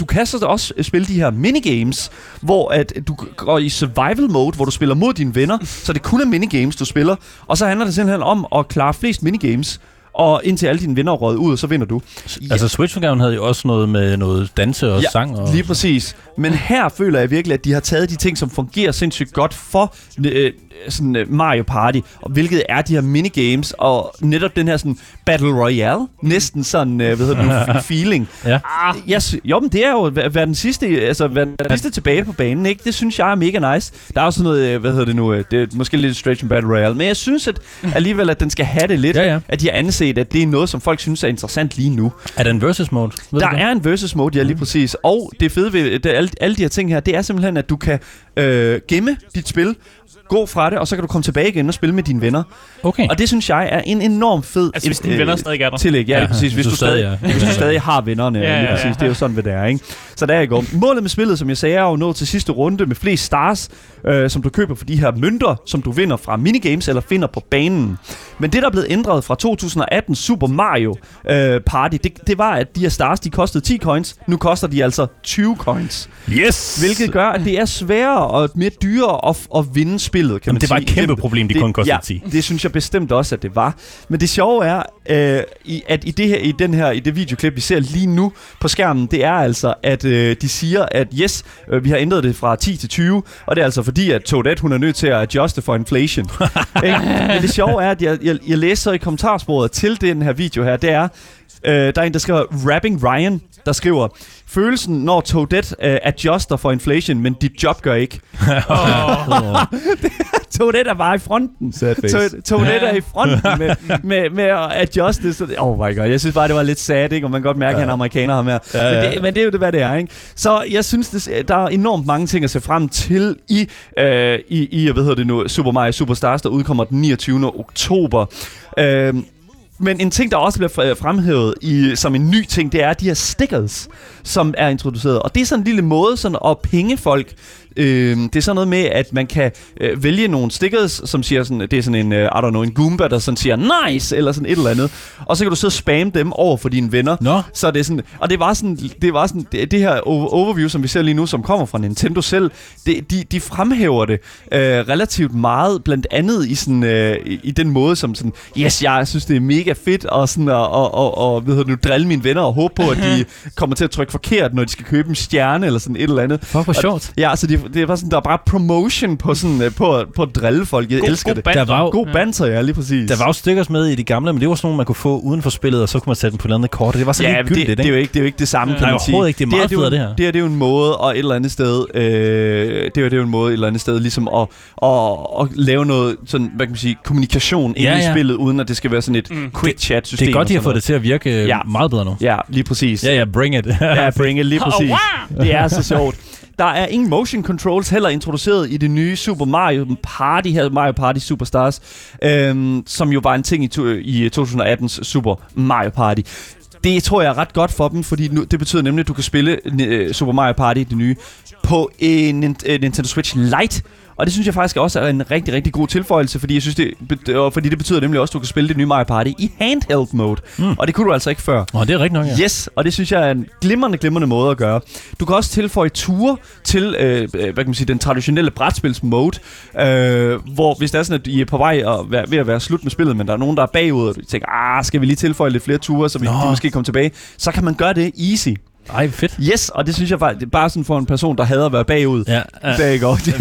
du kan så også spille de her minigames, hvor at du går i survival mode, hvor du spiller mod dine venner, så det kun er minigames, du spiller. Og så handler det simpelthen om at klare flest minigames, og indtil alle dine venner er ud, så vinder du. Altså, Switch-udgaven havde jo også noget med noget danse og sang. Og... Lige præcis. Men her føler jeg virkelig, at de har taget de ting, som fungerer sindssygt godt for øh, sådan, øh, Mario Party, og hvilket er de her minigames, og netop den her sådan Battle Royale, næsten sådan, øh, hvad hedder det, nu, <laughs> feeling. Ja. Jeg, sy- jo, men det er jo at være- den sidste, altså være den sidste tilbage på banen, ikke? Det synes jeg er mega nice. Der er også noget, øh, hvad hedder det nu, øh, det er måske lidt stretch Battle Royale, men jeg synes at alligevel, at den skal have det lidt, Ja, ja. at de har anset, at det er noget, som folk synes er interessant lige nu. Er der en versus mode? Ved Der er en versus mode, ja lige præcis. Og det fede ved det, alle, alle de her ting her, det er simpelthen, at du kan øh, gemme dit spil, gå fra det, og så kan du komme tilbage igen og spille med dine venner. Okay. Og det synes jeg er en enorm fed Altså, hvis dine venner stadig er der. tillæg. Ja, Ja, ja præcis. Hvis, hvis du, stadig, stadig hvis du stadig har vennerne, ja, Ja, ja, ja, præcis. ja. Det er jo sådan, hvad det er, ikke? Så der er jeg går. Målet med spillet, som jeg sagde, er jo nået til sidste runde med flest stars, øh, som du køber for de her mønter, som du vinder fra minigames eller finder på banen. Men det, der er blevet ændret fra 2018 Super Mario øh, Party, det, det var, at de her stars, de kostede 10 coins. Nu koster de altså 20 coins. Yes! Hvilket gør, at det er sværere og mere dyrere at, at vinde spillet, kan Jamen, man det var sige. et kæmpe problem, de kun kostede ja, 10. det synes jeg bestemt også, at det var. Men det sjove er, øh, i, at i det her, i den her, i det videoklip, vi ser lige nu på skærmen, det er altså, at øh, de siger, at yes, øh, vi har ændret det fra 10 til 20, og det er altså fordi, at Toadette, hun er nødt til at adjuste for inflation. <laughs> Men det sjove er, at jeg, jeg, jeg læser så i kommentarsporet til den her video her, det er, øh, der er en, der skriver, Rapping Ryan, der skriver, følelsen, når Toadette øh, adjuster for inflation, men dit job gør ikke. <laughs> <laughs> Toadette er bare i fronten. Sad face. To- Toadette er i fronten <laughs> med, med, med at adjuste. Så det, oh my god, jeg synes bare, det var lidt sad, ikke? Og man kan godt mærke, at han er amerikaner ham her. Ja, ja. Men, det, men det er jo det, hvad det er, ikke? Så jeg synes, det, der er enormt mange ting at se frem til i, øh, i, i hvad hedder det nu, Super Mario Superstars, der udkommer den 29. oktober. Øh, men en ting, der også bliver fremhævet i, som en ny ting, det er de her stickers, som er introduceret. Og det er sådan en lille måde sådan at penge folk. Øh, det er sådan noget med, at man kan øh, vælge nogle stickers, som siger sådan, det er sådan en, øh, I don't know, en Goomba, der sådan siger nice, eller sådan et eller andet. Og så kan du så spamme dem over for dine venner. Nå. Så det er sådan, og det var sådan, det var sådan, det, det her over- overview, som vi ser lige nu, som kommer fra Nintendo selv, det, de, de fremhæver det øh, relativt meget, blandt andet i sådan, øh, i, i den måde, som sådan, yes, jeg synes, det er mega fedt, og sådan, og, og, og, og hedder det nu, drille mine venner, og håbe på, at de <laughs> kommer til at trykke forkert, når de skal købe en stjerne, eller sådan et eller andet. Fuck, hvor sjovt. Ja, altså det, det var sådan, der var bare promotion på sådan, øh, på, på at drille folk. Jeg God- elsker god det. banter. Der var jo- God banter, ja, lige præcis. Der var jo stickers med i de gamle, men det var sådan nogle, man kunne få uden for spillet, og så kunne man sætte dem på et eller andet kort. Det var så ja, ligegyldigt, det, det, er ikke? jo ikke, det er jo ikke det samme, kan Nej, man sige. ikke. Det er meget jo federe, en- det her. Det, her, det er jo en måde, og et eller andet sted, øh, det, er, jo- det er jo en måde et eller andet sted, ligesom at, at, at lave noget, sådan, hvad kan man sige, kommunikation ind Ja, i ja. spillet, uden at det skal være sådan et mm. quick chat system. Det er godt, de har fået det sådan til at virke Ja. ja. meget bedre nu. Ja, lige præcis. Ja, ja, bring it. Ja, bring it, lige <laughs> præcis. Det er så sjovt. Der er ingen motion controls heller introduceret i det nye Super Mario Party her, Mario Party Superstars, øhm, som jo var en ting i, to, i øh, 2018's Super Mario Party. Det tror jeg er ret godt for dem, fordi nu, det betyder nemlig, at du kan spille øh, Super Mario Party, det nye, på en en, en øh, Nintendo Switch Lite. Og det synes jeg faktisk også er en rigtig, rigtig god tilføjelse, fordi jeg synes det, og fordi det betyder nemlig også, at du kan spille det nye Mario Party i handheld mode. Mm. Og det kunne du altså ikke før. Åh, det er rigtigt nok, ja. Yes, og det synes jeg er en glimrende, glimrende måde at gøre. Du kan også tilføje ture til, øh, øh, hvad kan man sige, den traditionelle brætspils-mode, øh, hvor hvis det er sådan, at I er på vej og være, ved at være slut med spillet, men der er nogen, der er bagud, og du tænker, ah, skal vi lige tilføje lidt flere ture, så vi Nå. måske kommer tilbage, så kan man gøre det easy. Ej, fedt. Yes, og det synes jeg faktisk, det er bare sådan for en person, der hader at være bagud. Ja, ja. Det er godt. Det er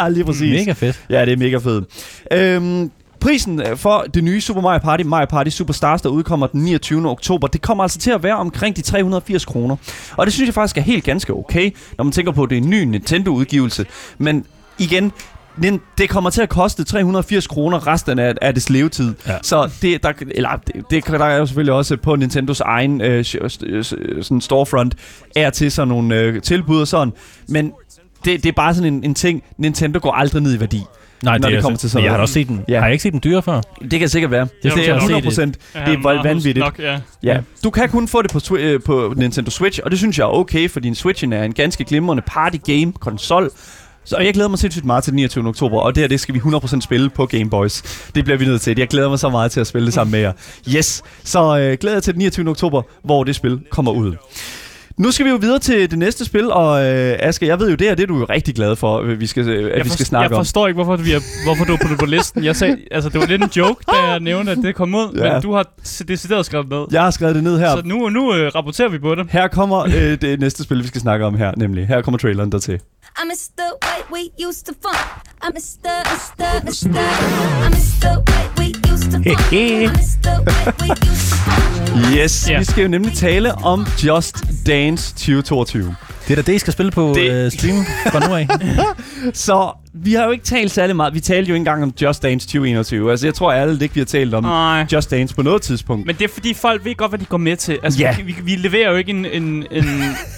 mega. <laughs> lige præcis. Mega fedt. Ja, det er mega fedt. Øhm, prisen øh, for det nye Super Mario Party, Mario Party Superstars, der udkommer den 29. oktober, det kommer altså til at være omkring de 380 kroner. Og det synes jeg faktisk er helt ganske okay, når man tænker på, at det er en ny Nintendo-udgivelse. Men igen, nin- det kommer til at koste 380 kroner resten af, af dets levetid. Ja. Så det, der, eller, det, det, der er jo selvfølgelig også på Nintendos egen øh, sådan storefront, er til sådan nogle øh, tilbud og sådan. Men det, det er bare sådan en, en ting, Nintendo går aldrig ned i værdi. Nej, Når det er kommer så- til sådan Jeg har også set den. Ja. Har jeg ikke set den dyre før? Det kan sikkert være. Det, synes det jeg er har set 100 procent. Det er meget vanvittigt. Nok, ja. Ja. Du kan kun få det på, øh, på Nintendo Switch, og det synes jeg er okay, fordi en Switchen er en ganske glimrende party game konsol. Så jeg glæder mig sindssygt meget til den 29. oktober, og det her, det skal vi 100% spille på Game Boys. Det bliver vi nødt til. Jeg glæder mig så meget til at spille det sammen med jer. Yes! Så øh, glæder jeg til den 29. oktober, hvor det spil kommer ud. Nu skal vi jo videre til det næste spil, og øh, Asger, jeg ved jo det her, det er du jo rigtig glad for, øh, vi skal, øh, at Jeg, vi skal snakke jeg om. forstår ikke, hvorfor, vi er, hvorfor du er på, på listen. Jeg sagde, altså, det var lidt en joke, da jeg nævnte, at det kom ud, Ja. men du har decideret skrevet ned. Jeg har skrevet det ned her. Så nu, nu øh, rapporterer vi på det. Her kommer øh, det næste spil, vi skal snakke om her, nemlig. Her kommer traileren der til. I miss the way we used to fun. I miss the, miss the, miss the. I miss the way we used to fun. I miss the way we used to fun. Yes, Ja. vi skal jo nemlig tale om Just Dance 2022. Det er da det, I skal spille på Det- øh, stream fra nu af. <laughs> Så vi har jo ikke talt særlig meget. Vi talte jo ikke engang om Just Dance 2021. Altså, jeg tror ærligt ikke, vi har talt om Nej. Just Dance på noget tidspunkt. Men det er fordi, folk ved godt, hvad de går med til. Altså, Ja. vi, vi, leverer jo ikke en, en, en,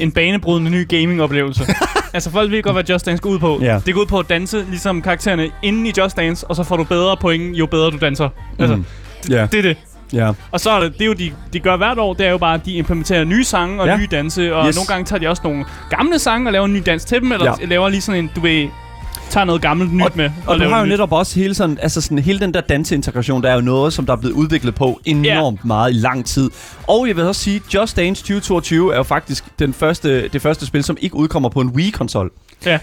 en banebrydende ny gaming-oplevelse. <laughs> altså, folk ved godt, hvad Just Dance går ud på. Ja. Det går ud på at danse, ligesom karaktererne inde i Just Dance, og så får du bedre point, jo bedre du danser. Altså, Mhm. Ja, det er det. Ja. Og så er det, det er jo, de, de gør hvert år, det er jo bare, at de implementerer nye sange og Ja. nye danse, og Yes. nogle gange tager de også nogle gamle sange og laver en ny dans til dem, eller ja. laver lige sådan en, du ved, tager noget gammelt nyt Og- med. Og du laver har jo nyt. netop også hele, sådan, altså sådan, hele den der danseintegration, der er jo noget, som der er blevet udviklet på enormt meget i lang tid. Og jeg vil også sige, Just Dance 2022 er jo faktisk den første, det første spil, som ikke udkommer på en Wii-konsol. Ja.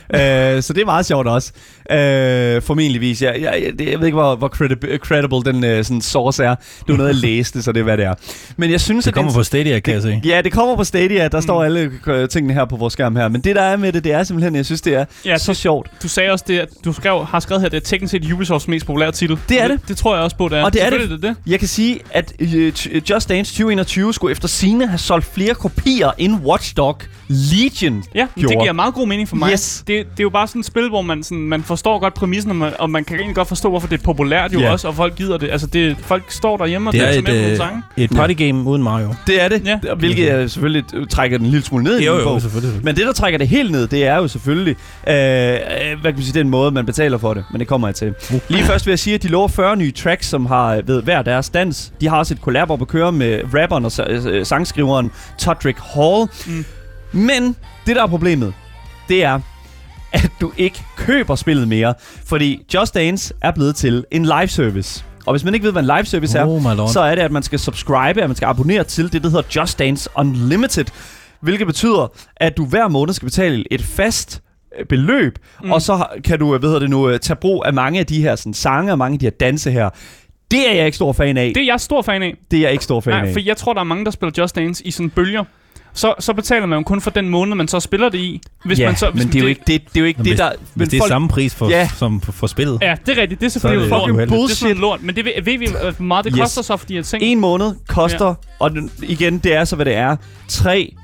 øh, så det er meget sjovt også. Øh, formentligvis. Jeg, jeg, jeg, jeg ved ikke, hvor, hvor credi- credible den øh, sådan source er. Det var noget, jeg læste, så det er, hvad det er. Men jeg synes, Det at kommer den, på Stadia, kan jeg se. Ja, det kommer på Stadia. Der Mm. står alle øh, tingene her på vores skærm her. Men det, der er med det, det er simpelthen, jeg synes, det er Ja, så det- sjovt. Du sagde også det, at du skrev, har skrevet her, det er teknisk set Ubisofts mest populære titel. Det er det. Det, det tror jeg også på, det er. Og det er det. Er det. Jeg kan sige, at t- Just Dance 2021 skulle efter sine have solgt flere kopier end Watch Dog Legion Ja, men det gjorde. giver meget god mening for mig. Yes. Det, det er jo bare sådan et spil, hvor man, sådan, man forstår godt præmissen, og man, og man kan egentlig godt forstå, hvorfor det er populært jo Ja. også, og folk gider det. Altså, det, folk står derhjemme og Det er et, med øh, sange. et partygame uden Mario. Det er det, Ja. ja. hvilket jeg selvfølgelig trækker den en lille smule ned i Jo, jo, bog. selvfølgelig. Men det, der trækker det helt ned, det er jo selvfølgelig, øh, øh, hvad sige, den måde, man betaler for det. Men det kommer jeg til. Lige først vil jeg sige, at de lover 40 nye tracks, som har øh, ved hver deres dans. De har også et collab op at køre med rapperen og sa- øh, sangskriveren Todrick Hall. Mm. Men det, der er problemet, det er, at du ikke køber spillet mere. Fordi Just Dance er blevet til en live service. Og hvis man ikke ved, hvad en live service er, Oh så er det, at man skal subscribe, at man skal abonnere til det, der hedder Just Dance Unlimited. Hvilket betyder, at du hver måned skal betale et fast øh, beløb, mm. og så kan du, øh, hvad hedder det nu, øh, tage brug af mange af de her sådan, sange og mange af de her danse her. Det er jeg ikke stor fan af. Det er jeg stor fan af. det er jeg ikke stor fan Nej, af. for jeg tror, der er mange, der spiller Just Dance i sådan bølger. Så, så betaler man jo kun for den måned, man så spiller det i. Hvis ja, man så, hvis men det er jo ikke det, det, er jo ikke Jamen, det der... Hvis men det er folk- samme pris for, Ja. som for, for spillet. Ja, det er rigtigt. Det er Så er selvfølgelig det lort. fucking Det er bullshit. sådan noget lort. Men det ved, ved vi, hvor meget det Yes. koster så for de her ting? En måned koster, ja. og igen, det er så, hvad det er, 3,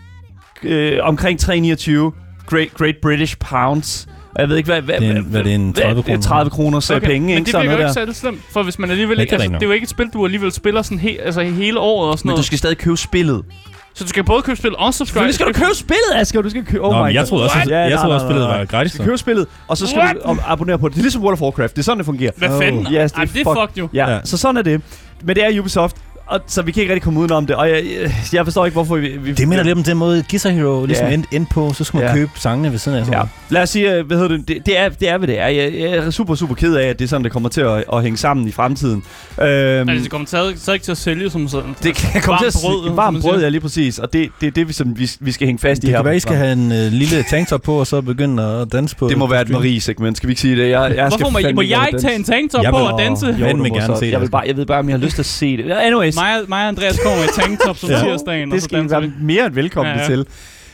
øh, omkring 329 Great, Great British Pounds. Og jeg ved ikke, hvad... hvad, Det er en- hvad er det, en 30 hvad- kroner? 30 kroner så okay. penge, men ikke? det Sådan bliver jo ikke særlig slemt, for hvis man alligevel ikke... det er Altså, det er jo ikke et spil, du alligevel spiller sådan he, altså hele året og sådan Men du noget. skal stadig købe spillet. Så du skal både købe spil og subscribe. Selvfølgelig skal du købe spillet, Asger. Du skal købe... Oh Nå, my men jeg God. troede også, at, Ja, jeg nej, troede også, spillet var gratis. Du skal købe spillet, og så skal What? du ab- abonnere på det. Det er ligesom World of Warcraft. Det er sådan, det fungerer. Hvad fanden? Yes, det Ej, er det er fuck- fucked jo. Ja, Ja. så sådan er det. Men det er Ubisoft. Og, så vi kan ikke rigtig komme udenom det, og jeg, jeg- jeg forstår ikke, hvorfor vi... vi Det minder lidt om den måde, Guitar Hero ligesom Ja. endte end på, så skulle man Ja. købe sangene ved siden af. Sådan Ja. Lad os sige, øh, hvad hedder det, det, det, er, det er, hvad det er. Jeg, jeg er super, super ked af, at det er sådan, det kommer til at, at hænge sammen i fremtiden. Øhm, Altså, det kommer stadig, stadig ikke til at sælge som sådan. det kan komme til at brød, man brød, ja, lige præcis. Og det, det er det, vi, som vi, vi skal hænge fast i Det her. kan være, I skal have en øh, lille tanktop på, og så begynde at danse på Det må være et. Marie-segment, skal vi ikke sige det? Jeg, jeg skal Hvorfor må, fandme må ikke jeg ikke tage en tanktop Jeg på og danse? Du vil må gerne så. se det, Jeg vil bare, jeg ved bare, om jeg har lyst til at se det. Anyways, Mig, mig og Andreas kommer i tanktop som Ja. tirsdagen, og det så skal I være mere end velkommen Ja, ja, til.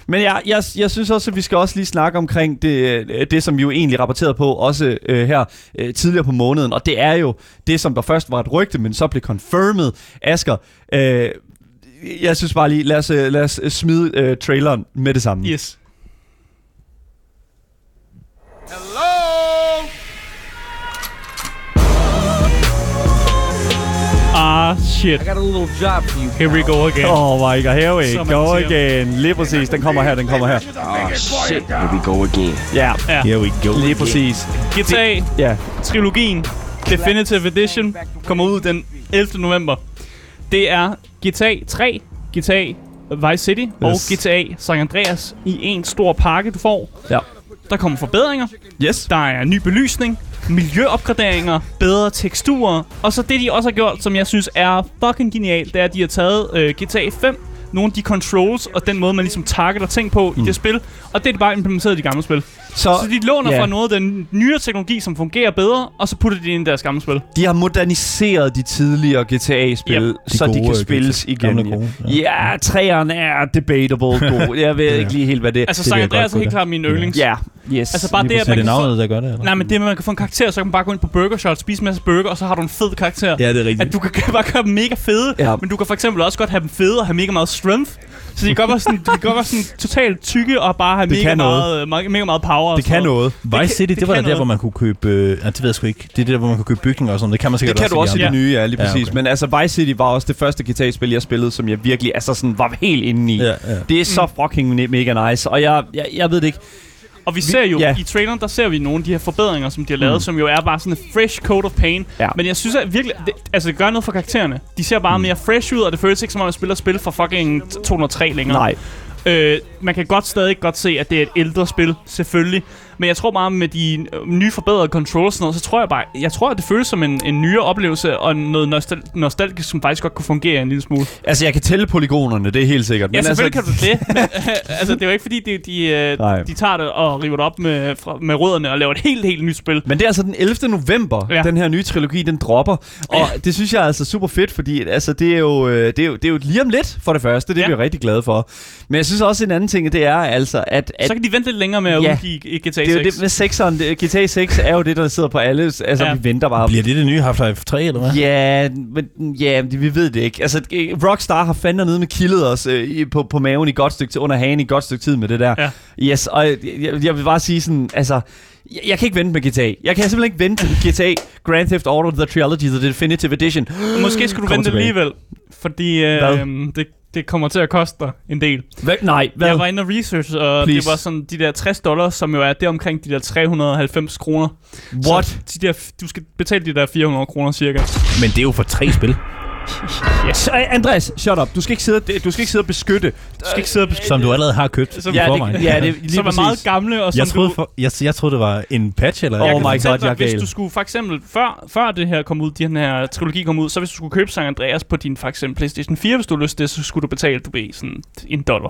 Men jeg, jeg, jeg synes også, at vi skal også lige snakke omkring det, øh, det som vi jo egentlig rapporterede på, også øh, her øh, tidligere på måneden. Og det er jo det, som der først var et rygte, men så blev confirmed. Asger, øh, jeg synes bare lige, lad os, øh, lad os øh, smide øh, traileren med det samme. Yes. Ah, shit. I got a little job for you. Here we go again. Oh my god, here we go again. Lige præcis, den kommer her, den kommer her. Oh shit, here we go again. Ja, Ja. Here we go. lige præcis. GTA Ja, trilogien Definitive Edition kommer ud den 11. november. Det er GTA 3, GTA Vice City og. GTA San Andreas i en stor pakke, du får. Ja. Der kommer forbedringer, yes. der er ny belysning, miljøopgraderinger, bedre teksturer, og så det de også har gjort, som jeg synes er fucking genialt, det er, at de har taget øh, GTA 5, nogle af de controls og den måde, man ligesom targeter ting på mm. i det spil, og det er de bare implementeret i de gamle spil. Så, Så de låner ja. fra noget af den nyere teknologi, som fungerer bedre, og så putter de det ind i deres gamle spil. De har moderniseret de tidligere GTA-spil, Yep. så de gode, kan spilles igen. gamle Ja, gode, ja. ja træerne er debatable god. Jeg ved <laughs> ikke lige helt, hvad det er. Altså, det San Andreas er helt klart min yndlings. Ja, yes. Altså, bare lige det, at det man kan få- navnet, der gør det? Eller? Nej, men det at man kan få en karakter, så kan man bare gå ind på Burger Shot, spise en masse burger, og så har du en fed karakter. Ja, det er rigtigt. At du kan <laughs> bare gøre dem mega fede, Ja. men du kan for eksempel også godt have dem fede og have mega meget strength. Så de kan godt være sådan, de kan godt være sådan totalt tykke og bare have Det mega meget, øh, mega, mega meget power. Det kan noget. Vice City, det det, var der, noget. hvor man kunne købe... Øh, ja, det ved jeg sgu ikke. Det er det der, hvor man kunne købe bygninger og sådan noget. Det kan man sikkert Det kan du også i de det nye, ja, lige Ja, præcis. okay. Men altså, Vice City var også det første GTA-spil, jeg spillede, som jeg virkelig altså sådan, var helt inde i. Ja, ja. Det er så fucking ne- mega nice, og jeg, jeg, jeg ved det ikke. Og vi ser jo, ja. i traileren, der ser vi nogle af de her forbedringer, som de har lavet, mm. som jo er bare sådan en fresh coat of paint. Ja. Men jeg synes at virkelig, det, altså det gør noget for karaktererne. De ser bare mm. mere fresh ud, og det føles ikke som om, jeg spiller spil fra fucking 203 længere. Nej. Øh, man kan godt stadig godt se, at det er et ældre spil, selvfølgelig. Men jeg tror bare, med de øh, nye forbedrede controls og sådan noget, så tror jeg bare, jeg tror, at det føles som en, en nyere oplevelse, og noget nostal- nostalgisk, som faktisk godt kunne fungere en lille smule. Altså, jeg kan tælle polygonerne, det er helt sikkert. Ja, selvfølgelig altså, kan du det. <laughs> Men, øh, altså, det er jo ikke fordi, de, de, øh, Nej. de tager det og river det op med, fra, med rødderne og laver et helt, helt nyt spil. Men det er altså den 11. november, ja. Den her nye trilogi, den dropper. Og ja. det synes jeg er altså super fedt, fordi altså, det, er jo, øh, det, er jo, det er jo lige om lidt, for det første. Det er Ja. vi jo rigtig glade for. Men jeg synes også, en anden ting, det er altså, at... at Så kan de vente lidt længere med at Ja. udgive i GTA 6. det er jo det med 6'eren. det- GTA 6 er jo det, der sidder på alle. Altså, ja. Vi venter bare. Bliver det det nye Half-Life 3, eller hvad? Ja, men ja, vi ved det ikke. Altså, Rockstar har fandme nede med kildet os øh, i- på, på maven i godt stykke tid, under hagen i godt stykke tid med det der. Ja. Yes, og jeg, jeg, vil bare sige sådan, altså, jeg, jeg kan ikke vente med GTA. Jeg kan simpelthen ikke vente med GTA Grand Theft Auto The Trilogy The Definitive Edition. Måske skulle du Kommer vente tilbage. alligevel, fordi Hvad? øh, det, det kommer til at koste dig en del. Hvad? Nej, hvad? Jeg var inde og research, og Please. det var sådan de der 60 dollars, som jo er det omkring de der 390 kroner. What? Så de der, du skal betale de der 400 kroner cirka. Men det er jo for tre spil. <laughs> Yes. Andreas, shut up. Du skal ikke sidde, du skal ikke sidde og beskytte. Du skal ikke sidde og beskytte. Som du allerede har købt Som- i Ja, forvejen. det, ja, det, lige <laughs> som er præcis. meget gamle, og som Jeg troede, du... for, jeg, jeg troede, det var en patch, eller Oh my god, dig, jeg er hvis du skulle for eksempel, før, før det her kom ud, den her trilogi kom ud, så hvis du skulle købe San Andreas på din for eksempel PlayStation 4, hvis du lyst det, så skulle du betale, du ved, sådan en dollar.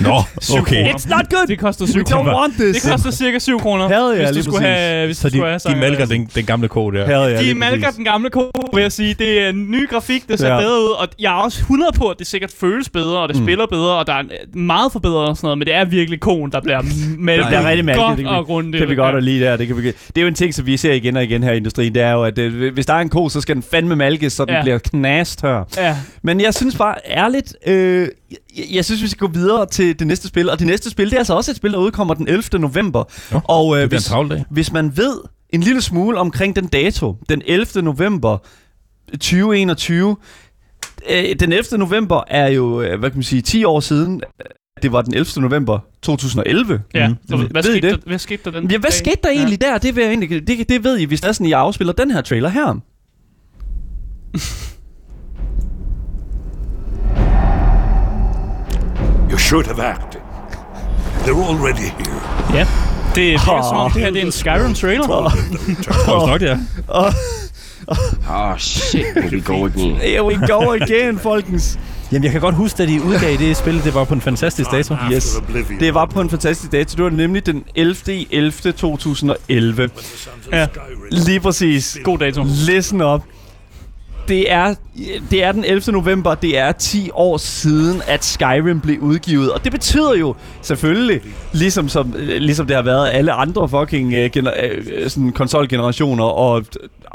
Nå, <laughs> okay. It's not good. Det koster We 7 don't kroner. want this. Det koster cirka 7 kroner, Hell yeah, hvis du skulle præcis. have, hvis Så du de, skulle have de malker Andreas. den, den gamle kode der. Hell yeah, De præcis. den gamle kode, vil jeg sige. Det er en ny grafik, det ser Ja. bedre ud, og jeg er også 100 på, at det sikkert føles bedre, og det Mm. spiller bedre, og der er meget forbedret og sådan noget, men det er virkelig koden, der bliver malket Det er rigtig mærkeligt. godt Det kan vi- og grundigt. Det kan vi godt at lide der. Det, kan vi, det er jo en ting, som vi ser igen og igen her i industrien. Det er jo, at øh, hvis der er en ko, så skal den fandme malkes, så den Ja. bliver knastør. Ja, Men jeg synes bare ærligt, øh, jeg, jeg synes, vi skal gå videre til det næste spil. Og det næste spil, det er altså også et spil, der udkommer den 11. november. Nå, og øh, Det bliver en hvis, hvis man ved en lille smule omkring den dato, den 11. november 2021. Øh, den 11. november er jo, øh, hvad kan man sige, 10 år siden. Øh, det var den 11. november 2011. Ja, mm. hvad, ved skete I det? Der, hvad skete der den ja, hvad skete der egentlig ja. der? Det, ved, jeg egentlig, det, det ved I, hvis Lassen I afspiller den her trailer her. <laughs> you should have acted. They're already here. Ja, det er oh, som om ah. det her det er en Skyrim-trailer. <laughs> Oh. oh. nok, ja. Oh. <laughs> <laughs> shit, here we go again. Here we go again, folkens. Jamen, jeg kan godt huske, da de udgav det spil, det var på en fantastisk dato. Yes. Det var på en fantastisk dato. Det var nemlig den 11. 11. 2011. The sons of Ja. Lige præcis. God dato. Listen up. Det er, det er den 11. november. Det er 10 år siden, at Skyrim blev udgivet. Og det betyder jo selvfølgelig, ligesom, som, øh, ligesom det har været alle andre fucking uh, gener, uh, sådan konsolgenerationer og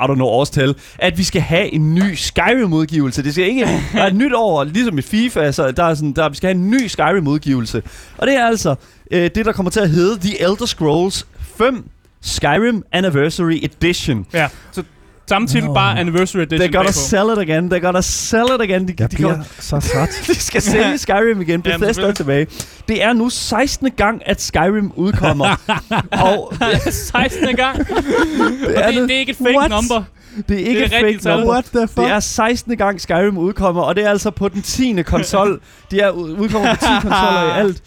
i don't know årstal, at vi skal have en ny Skyrim-udgivelse. Det skal ikke være et nyt år, ligesom i FIFA, så der er sådan, der, vi skal have en ny Skyrim-udgivelse. Og det er altså øh, det, der kommer til at hedde The Elder Scrolls 5 Skyrim Anniversary Edition. Ja. Så samme titel, bare Anniversary Edition They're gonna sell it again. They're gonna sell it again. De, Jeg de, bliver så træt. <laughs> de skal sælge Skyrim igen. Jamen, Bethesda er tilbage. Det er nu 16. gang, at Skyrim udkommer. <laughs> og 16. gang. <laughs> Og er det, det- det er ikke et fake What? number. det er ikke Det er et fake number. What the fuck? Det er 16. gang Skyrim udkommer, og det er altså på den 10. konsol. De er ud- udkommer på 10 konsoller i alt.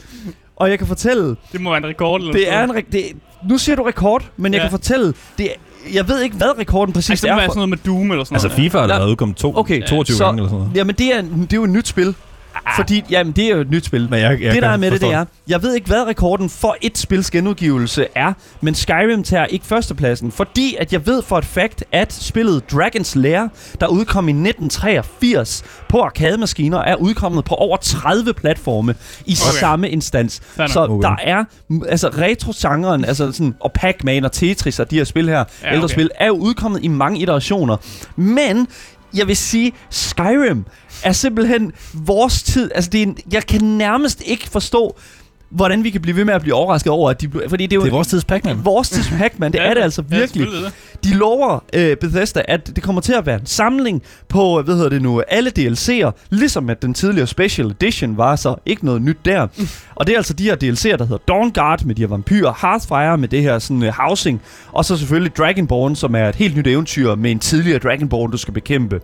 Og jeg kan fortælle, Det må være en rekord. Eller det er en re- det, nu siger du rekord, men jeg Ja. kan fortælle, det er, jeg ved ikke, hvad rekorden præcis Altså, det må er. være for- sådan noget med Doom eller sådan Altså, noget. FIFA har Ja. allerede udkommet to, Okay, 22 så- gange eller sådan noget. Jamen, det er, det er jo et nyt spil. Fordi, jamen, det er jo et nyt spil. Men jeg, jeg det, der er med det, forstå det er, jeg ved ikke, hvad rekorden for et spils genudgivelse er, men Skyrim tager ikke førstepladsen, fordi at jeg ved for et fact, at spillet Dragon's Lair, der udkom i 1983 på arcade-maskiner, er udkommet på over 30 platforme i Okay. samme instans. Nok. Så Okay. der er, altså retro-genren, altså sådan, og Pac-Man og Tetris og de her spil her, ja, ældre okay. spil, er jo udkommet i mange iterationer. Men jeg vil sige, Skyrim er simpelthen vores tid. Altså, det er en, jeg kan nærmest ikke forstå, hvordan vi kan blive ved med at blive overrasket over, at de blev, fordi det er jo Det er vores tids Pac-Man. vores tids <laughs> Pac-Man. Det Ja, er det altså ja, virkelig. selvfølgelig De lover øh, Bethesda, at det kommer til at være en samling på, hvad hedder det nu, alle DLC'er, ligesom at den tidligere Special Edition var så ikke noget nyt der. Og det er altså de her DLC'er, der hedder Dawnguard med de her vampyrer, Hearthfire med det her sådan uh, housing, og så selvfølgelig Dragonborn, som er et helt nyt eventyr med en tidligere Dragonborn, du skal bekæmpe.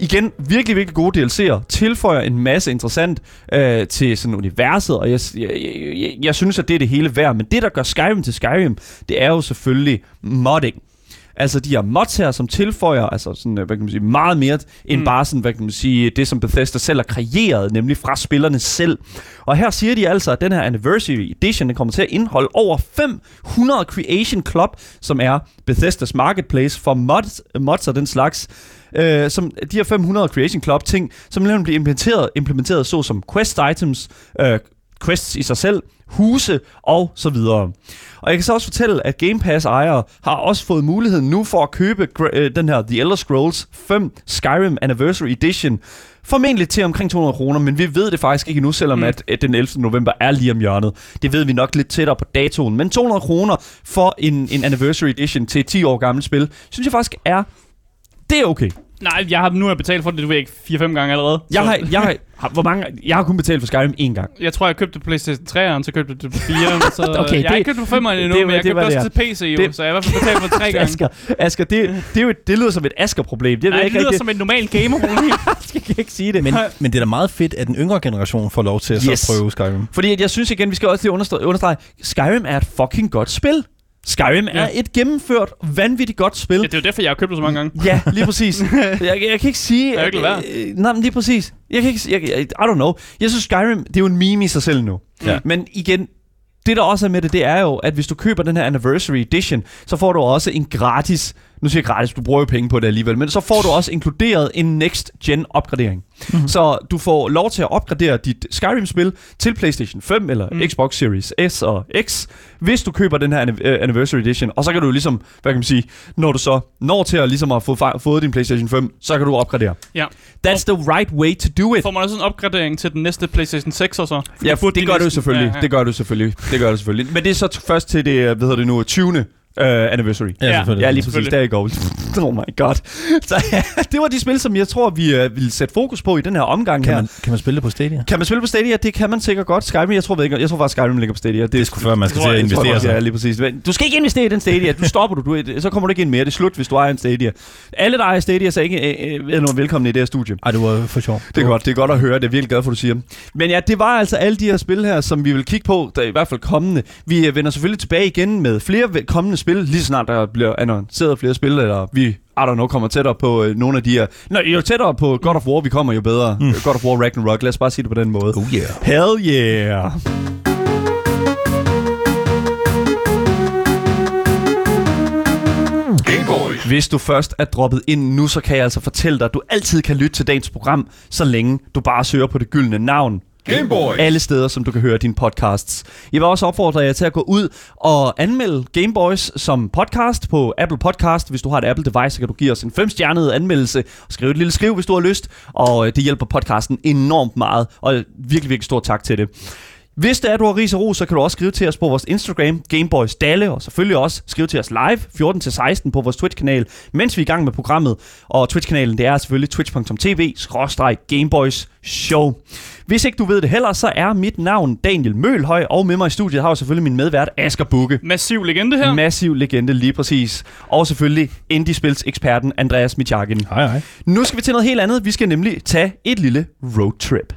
Igen, virkelig, virkelig gode DLC'er. Tilføjer en masse interessant øh, til sådan universet, og jeg, jeg, jeg, jeg, synes, at det er det hele værd. Men det, der gør Skyrim til Skyrim, det er jo selvfølgelig modding. Altså de her mods her, som tilføjer altså sådan, øh, hvad kan man sige, meget mere end mm. bare sådan, hvad kan man sige, det, som Bethesda selv har kreeret, nemlig fra spillerne selv. Og her siger de altså, at den her Anniversary Edition den kommer til at indeholde over 500 Creation Club, som er Bethesdas marketplace for mods, mods og den slags. Øh, som de her 500 Creation Club ting, som nemlig bliver implementeret, implementeret så som quest items, øh, quests i sig selv, huse og så videre. Og jeg kan så også fortælle, at Game Pass ejere har også fået muligheden nu for at købe øh, den her The Elder Scrolls 5 Skyrim Anniversary Edition. Formentlig til omkring 200 kroner, men vi ved det faktisk ikke endnu, selvom mm. at, at den 11. november er lige om hjørnet. Det ved vi nok lidt tættere på datoen. Men 200 kroner for en, en Anniversary Edition til et 10 år gammelt spil, synes jeg faktisk er... Det er okay. Nej, jeg har, nu har jeg betalt for det, du ved ikke, 4-5 gange allerede. Jeg har, jeg har, har, hvor mange, jeg har kun betalt for Skyrim én gang. Jeg tror, jeg købte det på PlayStation 3'eren, så købte jeg det på 4'eren, så <laughs> Okay, jeg har det- ikke købt på 5'eren endnu, det men jeg det købte også det til PC jo, Det- så jeg har i hvert fald betalt for 3 <laughs> gange. Asger, Asger det, det, er jo, det lyder som et Asger-problem. Det Nej, det ikke lyder rigtig. som et normalt gamer <laughs> Jeg kan ikke sige det. Men, men det er da meget fedt, at den yngre generation får lov til at Yes. yes. så prøve Skyrim. Fordi at jeg synes igen, vi skal også lige understrege, understrege Skyrim er et fucking godt spil. Skyrim ja. Er et gennemført, vanvittigt godt spil. Ja, det er jo derfor, jeg har købt det så mange gange. Ja, lige præcis. <laughs> jeg, jeg kan ikke sige... Jeg kan ikke øh, nej, men lige præcis. Jeg kan ikke... Jeg, jeg, I don't know. Jeg synes, Skyrim, det er jo en meme i sig selv nu. Ja. Men igen, det der også er med det, det er jo, at hvis du køber den her Anniversary Edition, så får du også en gratis... Nu siger jeg gratis, du bruger jo penge på det alligevel, men så får du også inkluderet en Next Gen opgradering. Mm-hmm. Så du får lov til at opgradere dit Skyrim-spil til PlayStation 5 eller mm. Xbox Series S og X, hvis du køber den her øh, Anniversary Edition. Og så kan du ligesom, hvad kan man sige, når du så når til at ligesom at få fa- fået din PlayStation 5, så kan du opgradere. Ja. That's the right way to do it. Får man også en opgradering til den næste PlayStation 6 og så? Ja, det de gør du selvfølgelig. Ja, ja. Det gør du selvfølgelig. Det gør du selvfølgelig. Men det er så først til det, hvad hedder det nu, 20. Uh, anniversary. Ja, selvfølgelig. Ja, lige præcis. Der er goal. <laughs> oh my god. Så ja, det var de spil, som jeg tror, vi uh, vil sætte fokus på i den her omgang Kan her. man, kan man spille det på Stadia? Kan man spille på Stadia? Det kan man sikkert godt. Skyrim, jeg tror, ikke, jeg tror faktisk, Skyrim ligger på Stadia. Det, Det er sgu før, man skal til at jeg- jeg investere sig. Ja, lige præcis. Men Du skal ikke investere i den Stadia. Du stopper du. du så kommer du ikke ind mere. Det er slut, hvis du ejer en Stadia. Alle, der ejer Stadia, så er ikke øh, øh, nogen velkommen i det her studie. Ej, det var for sjov. Det er godt, det er godt at høre. Det er virkelig glad for, du siger. Men ja, det var altså alle de her spil her, som vi vil kigge på, der er i hvert fald kommende. Vi øh, vender selvfølgelig tilbage igen med flere kommende spil, lige snart der bliver annonceret flere spil, eller vi I don't know, kommer tættere på øh, nogle af de her... Nå, jo tættere på God of War vi kommer, jo bedre. Mm. God of War Ragnarok, lad os bare sige det på den måde. Oh yeah. Hell yeah! Hvis du først er droppet ind nu, så kan jeg altså fortælle dig, at du altid kan lytte til dagens program, så længe du bare søger på det gyldne navn. Gameboy. Alle steder, som du kan høre dine podcasts. Jeg vil også opfordre jer til at gå ud og anmelde Gameboys som podcast på Apple Podcast. Hvis du har et Apple device, så kan du give os en femstjernet anmeldelse og skrive et lille skriv, hvis du har lyst. Og øh, det hjælper podcasten enormt meget, og virkelig, virkelig stor tak til det. Hvis det er, du har ris og ros, så kan du også skrive til os på vores Instagram, Gameboys Dalle, og selvfølgelig også skrive til os live 14-16 på vores Twitch-kanal, mens vi er i gang med programmet. Og Twitch-kanalen, det er selvfølgelig twitch.tv-gameboys show. Hvis ikke du ved det heller, så er mit navn Daniel Mølhøj, og med mig i studiet har jeg selvfølgelig min medvært Asger Bukke. Massiv legende her. Massiv legende, lige præcis. Og selvfølgelig Indie-spils-eksperten Andreas Michakin. Hej, hej. Nu skal vi til noget helt andet. Vi skal nemlig tage et lille roadtrip.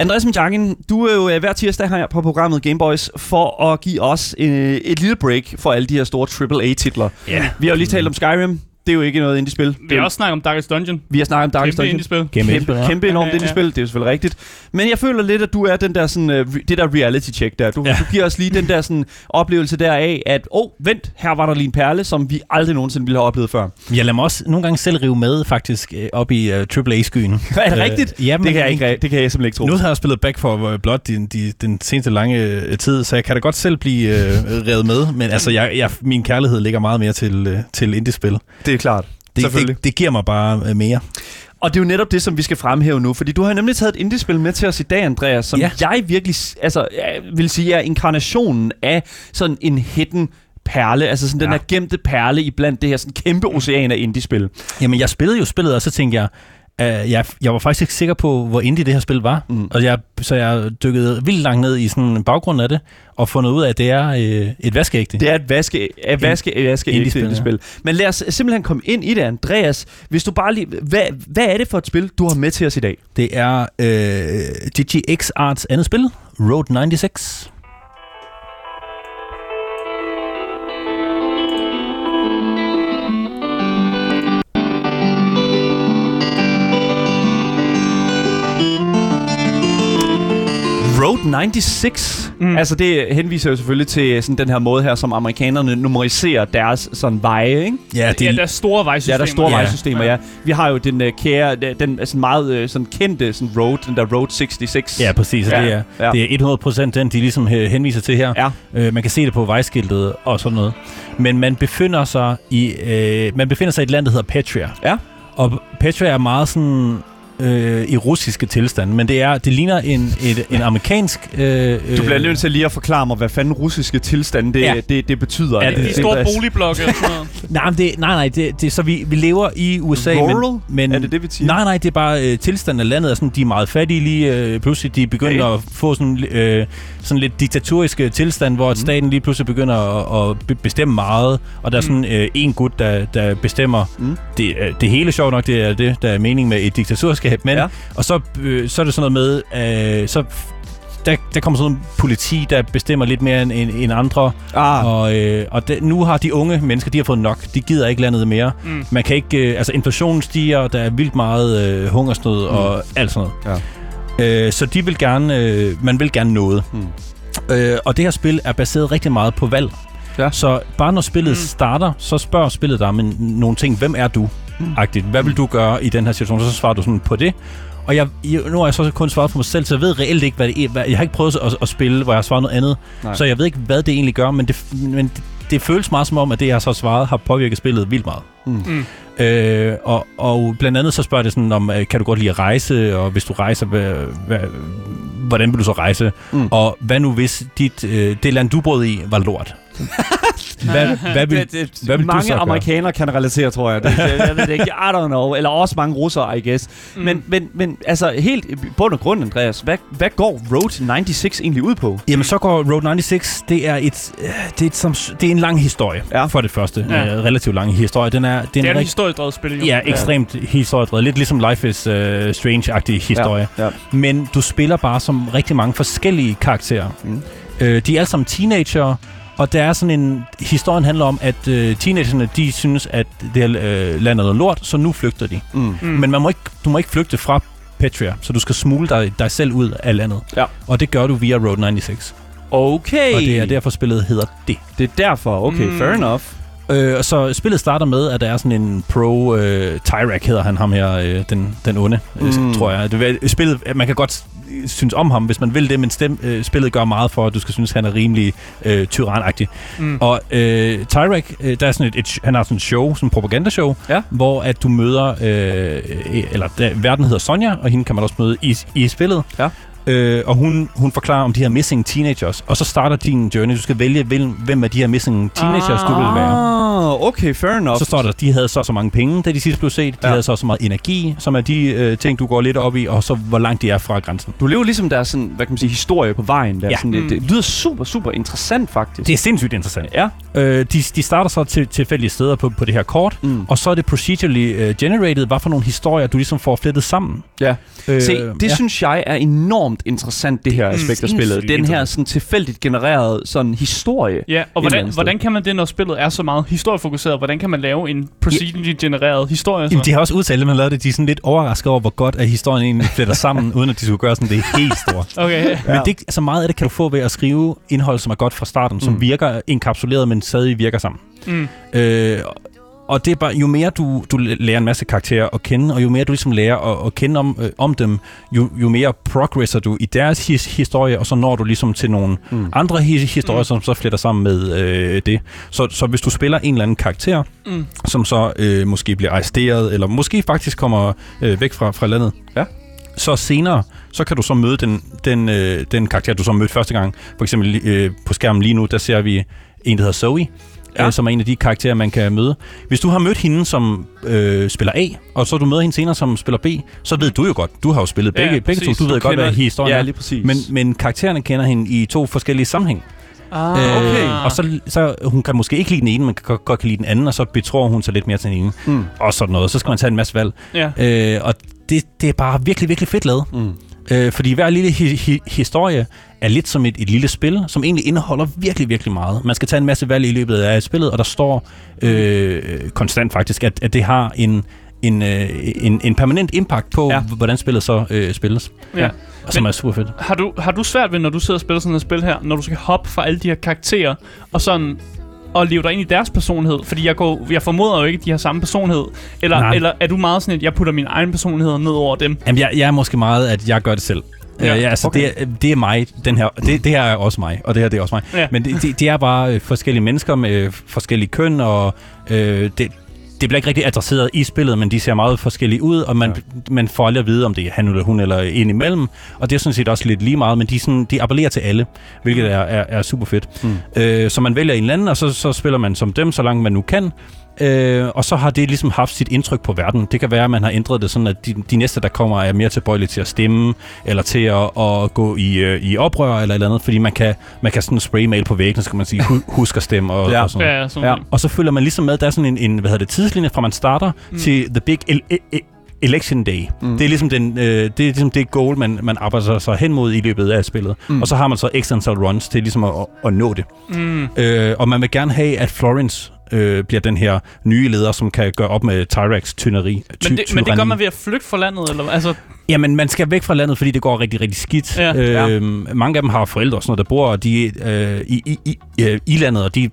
Andreas Michakin, du er jo øh, hver tirsdag her på programmet Gameboys for at give os øh, et lille break for alle de her store AAA-titler. Ja. Vi har jo lige talt om Skyrim. Det er jo ikke noget indie-spil. Vi er har også snakket om Darkest Dungeon. vi har snakket om Darkest Kæmpe Dungeon. indie-spil. Kæmpe Kæmpe, indie-spil, ja. kæmpe enormt Ja, ja, ja. indie-spil, det er jo selvfølgelig rigtigt. Men jeg føler lidt, at du er den der sådan, uh, det der reality check der. Du, ja. Du giver os lige den der sådan, oplevelse der af, at åh, oh, vent, her var der lige en perle, som vi aldrig nogensinde ville have oplevet før. Jeg lader mig også nogle gange selv rive med, faktisk, øh, op i uh, AAA-skyen. <laughs> Er det rigtigt? Ja, det, kan jeg ikke, det kan jeg simpelthen ikke tro. Nu har jeg spillet Back for Blood de, de, den seneste lange øh, tid, så jeg kan da godt selv blive øh, revet med, men altså, jeg, jeg, min kærlighed ligger meget mere til, øh, til indie-spil. Det er klart. Det, det, det giver mig bare øh, mere. Og det er jo netop det, som vi skal fremhæve nu, fordi du har nemlig taget et indie-spil med til os i dag, Andreas, som ja. Jeg virkelig altså, jeg vil sige er inkarnationen af sådan en hidden perle, altså sådan ja. den her gemte perle i blandt det her sådan kæmpe ocean af indie-spil. Jamen, jeg spillede jo spillet, og så tænkte jeg, Uh, jeg, jeg var faktisk ikke sikker på, hvor indie det her spil var. Mm. Og jeg, så jeg dykkede vildt langt ned i sådan baggrunden af det, og fundet ud af, at det er øh, et vaskeægte. Det er et vaske, et vaske, et vaske Indie-spil, indie-spil. Ja. Men lad os simpelthen komme ind i det, Andreas. Hvis du bare lige, hvad, hvad er det for et spil, du har med til os i dag? Det er øh, DGX Arts andet spil, Road 96. 96. Mm. Altså det henviser jo selvfølgelig til sådan den her måde her, som amerikanerne numeriserer deres sådan veje, ikke? Ja, Det, ja, der er store Ja, vejsystemer. der er store Ja. vejsystemer, ja. Vi har jo den uh, kære, den sådan meget uh, sådan kendte sådan road, den der Road 66. Ja, præcis. Ja, Ja, det, er, ja. ja. det er 100% den, de ligesom øh, henviser til her. Ja. Øh, man kan se det på vejskiltet og sådan noget. Men man befinder sig i, øh, man befinder sig i et land, der hedder Petria. Ja. Og Petria er meget sådan øh, i russiske tilstand, men det er det ligner en, et, en amerikansk... Øh, Du bliver nødt til lige at forklare mig, hvad fanden russiske tilstande det, ja. Det, det betyder. Ja, det- De store boligblokke og sådan noget. <laughs> Nej, men det, nej, nej, det, det, så vi, vi lever i USA, Rural? men, men Er det det, vi siger? Nej, nej, det er bare øh, tilstanden af landet er sådan, de er meget fattige lige øh, pludselig. De begynder Okay. at få sådan, øh, sådan lidt diktatoriske tilstand, hvor mm. staten lige pludselig begynder at, at be- bestemme meget, og der er sådan øh, en gut, der, der bestemmer Mm. det, øh, det hele sjovt nok, det er det, der er mening med et diktaturskab, men Ja. og så, øh, så er det sådan noget med, øh, så der, der kommer sådan en politi, der bestemmer lidt mere end, end, end andre, Ah, og, øh, og det, nu har de unge mennesker, de har fået nok. De gider ikke landet mere. Mm. Man kan ikke... Øh, altså, inflationen stiger, der er vildt meget øh, hungersnød mm. og alt sådan noget. Ja. Øh, så de vil gerne... Øh, man vil gerne noget. Mm. Øh, og det her spil er baseret rigtig meget på valg. Ja. Så bare når spillet mm. starter, så spørger spillet dig men nogle ting. Hvem er du? Agtigt. Hvad vil du gøre i den her situation? Så svarer du sådan på det. Og jeg, nu har jeg så kun svaret på mig selv, så jeg ved reelt ikke, hvad det er. Jeg har ikke prøvet at, at spille, hvor jeg har svaret noget andet. Nej. Nej. Så jeg ved ikke, hvad det egentlig gør, men det, men det, det føles meget som om, at det, jeg har så svaret, har påvirket spillet vildt meget. Mm. Mm. Øh, og, og blandt andet så spørger det sådan om, øh, kan du godt lide at rejse, og hvis du rejser, hvad, hvad, hvordan vil du så rejse? Mm. Og hvad nu hvis dit, øh, det land, du boede i, var lort? <laughs> hvad, hvad vil, det, det, hvad vil du mange så gøre? amerikanere kan relatere, tror jeg. Det, det, jeg ved det ikke. I don't know. Eller også mange russere, I guess. Mm. Men, men, men altså, helt bund og grund, Andreas, hvad, hvad går Road 96 egentlig ud på? Jamen, så går Road 96, det er, et, øh, det er, et, som, det er en lang historie, Ja. ja. for det første. Ja. Ja. Uh, relativt lang historie. Den er, den Det er er et rigtig- historiedrevet spil, jo. Ja, ekstremt historiedrevet. Lidt ligesom Life is uh, Strange-agtig historie. Ja, ja. Men du spiller bare som rigtig mange forskellige karakterer. Mm. Øh, de er alle sammen teenager, og der er sådan en... Historien handler om, at øh, teenagerne, de synes, at det her øh, land er noget lort, så nu flygter de. Mm. Mm. Men man må ikke, du må ikke flygte fra Petria, så du skal smule dig, dig selv ud af landet. Ja. Og det gør du via Road 96. Okay. Og det er derfor, spillet hedder det. det er derfor. Okay, Mm. fair enough. Øh, og så spillet starter med, at der er sådan en pro, øh, Tyrak hedder han, ham her, øh, den, den onde, Mm. mm. tror jeg. Det, er- spillet, man kan godt synes om ham, hvis man vil det, men stem, øh, spillet gør meget for, at du skal synes, han er rimelig øh, tyrannagtig. Mm. Og øh, Tyrak, øh, der er sådan et, et, han har sådan et show, sådan et propagandashow, Ja. hvor at du møder, øh, øh, eller der, verden hedder Sonja, og hende kan man også møde i, i spillet. Ja. Øh, og hun, hun forklarer om de her missing teenagers, og så starter din journey. Du skal vælge, hvem, hvem af de her missing teenagers du vil være. Ah, okay, fair enough. Så står der, de havde så så mange penge, da de sidst blev set. De Ja. havde så så meget energi, som er de øh, ting, du går lidt op i, og så hvor langt de er fra grænsen. Du lever ligesom der er sådan, hvad kan man sige, historie på vejen. Der. Ja. Sådan, det, Mm. det lyder super, super interessant, faktisk. Det er sindssygt interessant. Ja. Øh, de, de starter så til tilfældige steder på, på det her kort, Mm. og så er det procedurally uh, generated, hvad for nogle historier, du ligesom får flettet sammen. Ja. Øh, Se, det ja. synes jeg er enormt interessant, det her aspekt af spillet. Den her sådan tilfældigt genererede sådan historie. Ja, og hvordan, hvordan kan man det, når spillet er så meget historiefokuseret? Hvordan kan man lave en procedurally genereret historie? Så? Jamen, de har også udtalt, at man lavede det. De er sådan lidt overrasket over, hvor godt at historien egentlig fletter <laughs> sammen, uden at de skulle gøre sådan det helt store. <laughs> Okay. Ja. Men det, altså meget af det kan du få ved at skrive indhold, som er godt fra starten, som Mm. virker enkapsuleret, men stadig virker sammen. Mm. Øh, og det er bare, jo mere du, du lærer en masse karakterer at kende, og jo mere du ligesom lærer at, at kende om, øh, om dem, jo, jo mere progresser du i deres his, historie, og så når du ligesom til nogle Mm. andre hi, historier, mm. som så fletter sammen med øh, det. Så, så hvis du spiller en eller anden karakter, Mm. som så øh, måske bliver arresteret, eller måske faktisk kommer øh, væk fra, fra landet, Ja. så senere, så kan du så møde den, den, øh, den karakter, du så mødte første gang. For eksempel øh, på skærmen lige nu, der ser vi en, der hedder Zoe, Ja. øh, som er en af de karakterer, man kan møde. Hvis du har mødt hende, som øh, spiller A, og så du møder hende senere, som spiller B, så ved du jo godt, du har jo spillet Ja, begge, begge to, du ved Du godt, hvad historien Ja, er. lige præcis. Men, men karaktererne kender hende i to forskellige sammenhæng. ah, Øh, okay. og så, så hun kan måske ikke lide den ene, men kan godt, godt kan lide den anden, og så betror hun sig lidt mere til den ene. Mm. Og sådan noget. Så skal man tage en masse valg. Ja. Øh, og det, det er bare virkelig, virkelig fedt lavet. Mm. Øh, fordi hver lille hi- hi- historie er lidt som et, et lille spil, som egentlig indeholder virkelig, virkelig meget. Man skal tage en masse valg i løbet af spillet, og der står øh, konstant faktisk, at, at det har en, en, øh, en, en permanent impact på, Ja. ja. hvordan spillet så øh, spilles. Ja. Og som Men- er super fedt. Har du, har du svært ved, når du sidder og spiller sådan et spil her, når du skal hoppe fra alle de her karakterer, og sådan og leve dig ind i deres personlighed? Fordi jeg, går, jeg formoder jo ikke, at de har samme personlighed. Eller, Nej. eller er du meget sådan, at jeg putter min egen personlighed ned over dem? Jamen, jeg, jeg er måske meget, at jeg gør det selv. Ja, Ja, ja, altså, okay. okay. det, det er mig, den her, det, det her er også mig, og det her det er også mig. Ja. Men det, det, det er bare øh, forskellige mennesker med øh, forskellige køn, og øh, det, det bliver ikke rigtig adresseret i spillet, men de ser meget forskellige ud, og man, ja. man får aldrig at vide, om det er han eller hun eller en imellem. Og det er sådan set også lidt lige meget, men de, sådan, de appellerer til alle, hvilket er, er, er super fedt. Mm. Øh, så man vælger en eller anden, og så, så spiller man som dem, så langt man nu kan. Øh, og så har det ligesom haft sit indtryk på verden. Det kan være, at man har ændret det sådan, at de, de næste, der kommer, er mere tilbøjelige til at stemme, eller til at, at gå i, øh, i oprør, eller et eller andet, fordi man kan, man kan sådan spraymale på væggen, så kan man sige, "Hu- husk at stemme, og, Ja. og sådan. Ja, sådan Ja. ja. Og så følger man ligesom med, der er sådan en, en hvad hedder det, tidslinje, fra man starter mm. til The Big el- e- e- Election Day. Mm. Det er ligesom det, øh, det, er ligesom det goal, man, man arbejder sig hen mod i løbet af spillet. Mm. Og så har man så x antal runs til ligesom at, at, at nå det. Mm. Øh, og man vil gerne have, at Florence øh, bliver den her nye leder, som kan gøre op med Tyrax tyranni. Men, det, men det gør man ved at flygte fra landet, eller altså, Jamen, man skal væk fra landet, fordi det går rigtig, rigtig skidt. Ja. Øh, mange af dem har forældre og sådan noget, der bor de, øh, i, i, i, øh, i landet, og de,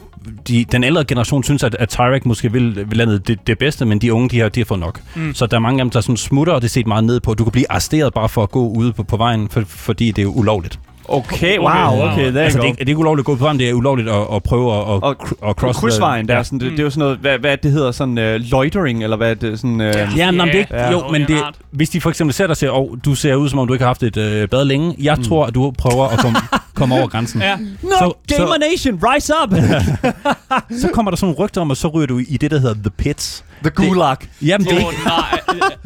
de, den ældre generation synes, at, at Tyrax måske vil, vil landet det, det bedste, men de unge, de har, de har fået nok. Mm. Så der er mange af dem, der sådan smutter, og det er set meget ned på. Du kan blive arresteret bare for at gå ude på, på vejen, for, fordi det er ulovligt. Okay, wow, wow. okay, there Altså, det, er, det er ikke ulovligt at gå på vejen, det er ulovligt at, at prøve at, at, Og, at, cross krydsvejen der, Ja. sådan, det, det er jo sådan noget, hvad, hvad det hedder, sådan uh, loitering, eller hvad er det sådan... Uh, Ja, men, det er ikke, Ja. jo, men det det, hvis de for eksempel ser dig og siger, oh, du ser ud som om du ikke har haft et øh, bad længe, jeg mm. tror, at du prøver at komme, <laughs> komme over grænsen. Ja. No, Så- Gamer så- Nation, rise up! <laughs> Så kommer der sådan nogle rygter om, at så ryger du i det, der hedder The Pits. The Gulag. Jamen, det er, Åh, ikke, nej.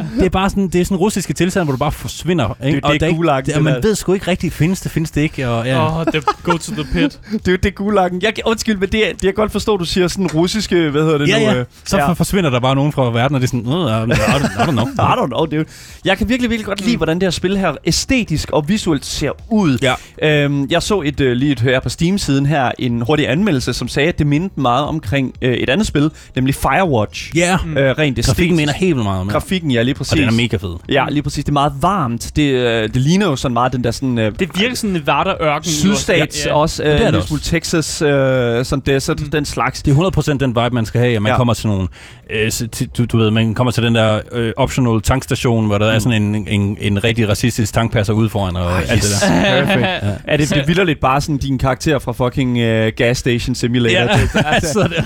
<laughs> det er bare sådan, det er sådan russiske tilstand, hvor du bare forsvinder. Ikke? Det er det der ikke- Gulag, det, det og man ved sgu ikke rigtigt, findes det, findes det ikke. Og, ja. Åh, det go to the pit. <laughs> Det er jo det Gulagen. Jeg, kan- undskyld, men det er, det jeg godt forstå, du siger sådan russiske, hvad hedder det ja, nu? ja. øh, Så ja. forsvinder der bare nogen fra verden, og det er sådan, I, don't, I don't know. <laughs> I don't know, dude. Jeg kan virkelig, virkelig godt lide, hvordan det her spil her æstetisk og visuelt ser ud. Ja. Øhm, jeg så et, øh, lige et her på Steam-siden her, en hurtig anmeldelse, som sagde, at det mindede meget omkring øh, et andet spil, nemlig Firewatch. Ja, Øh, rent æstetisk. grafikken mener helt vildt meget om det. Grafikken, ja, lige præcis. Og den er mega fed. Ja, lige præcis. Det er meget varmt. Det, øh, det ligner jo sådan meget den der sådan... Øh, Det virker sådan Nevada-ørken. Sydstats Ja. også. Øh, det er en det også. Texas, øh, sådan desert, mm. den slags. Det er 100% den vibe, man skal have, at man Ja. ja. kommer til nogle... Øh, så til- du, du ved, man kommer til den der øh, optional tankstation, hvor der mm. er sådan en, en, en rigtig racistisk tankpasser ude foran, og Ah, alt det yes. der. Perfekt. <laughs> ja. Er det, det vildt lidt bare sådan din karakter fra fucking uh, Gas Station Simulator? Ja. Det, altså, det. <laughs>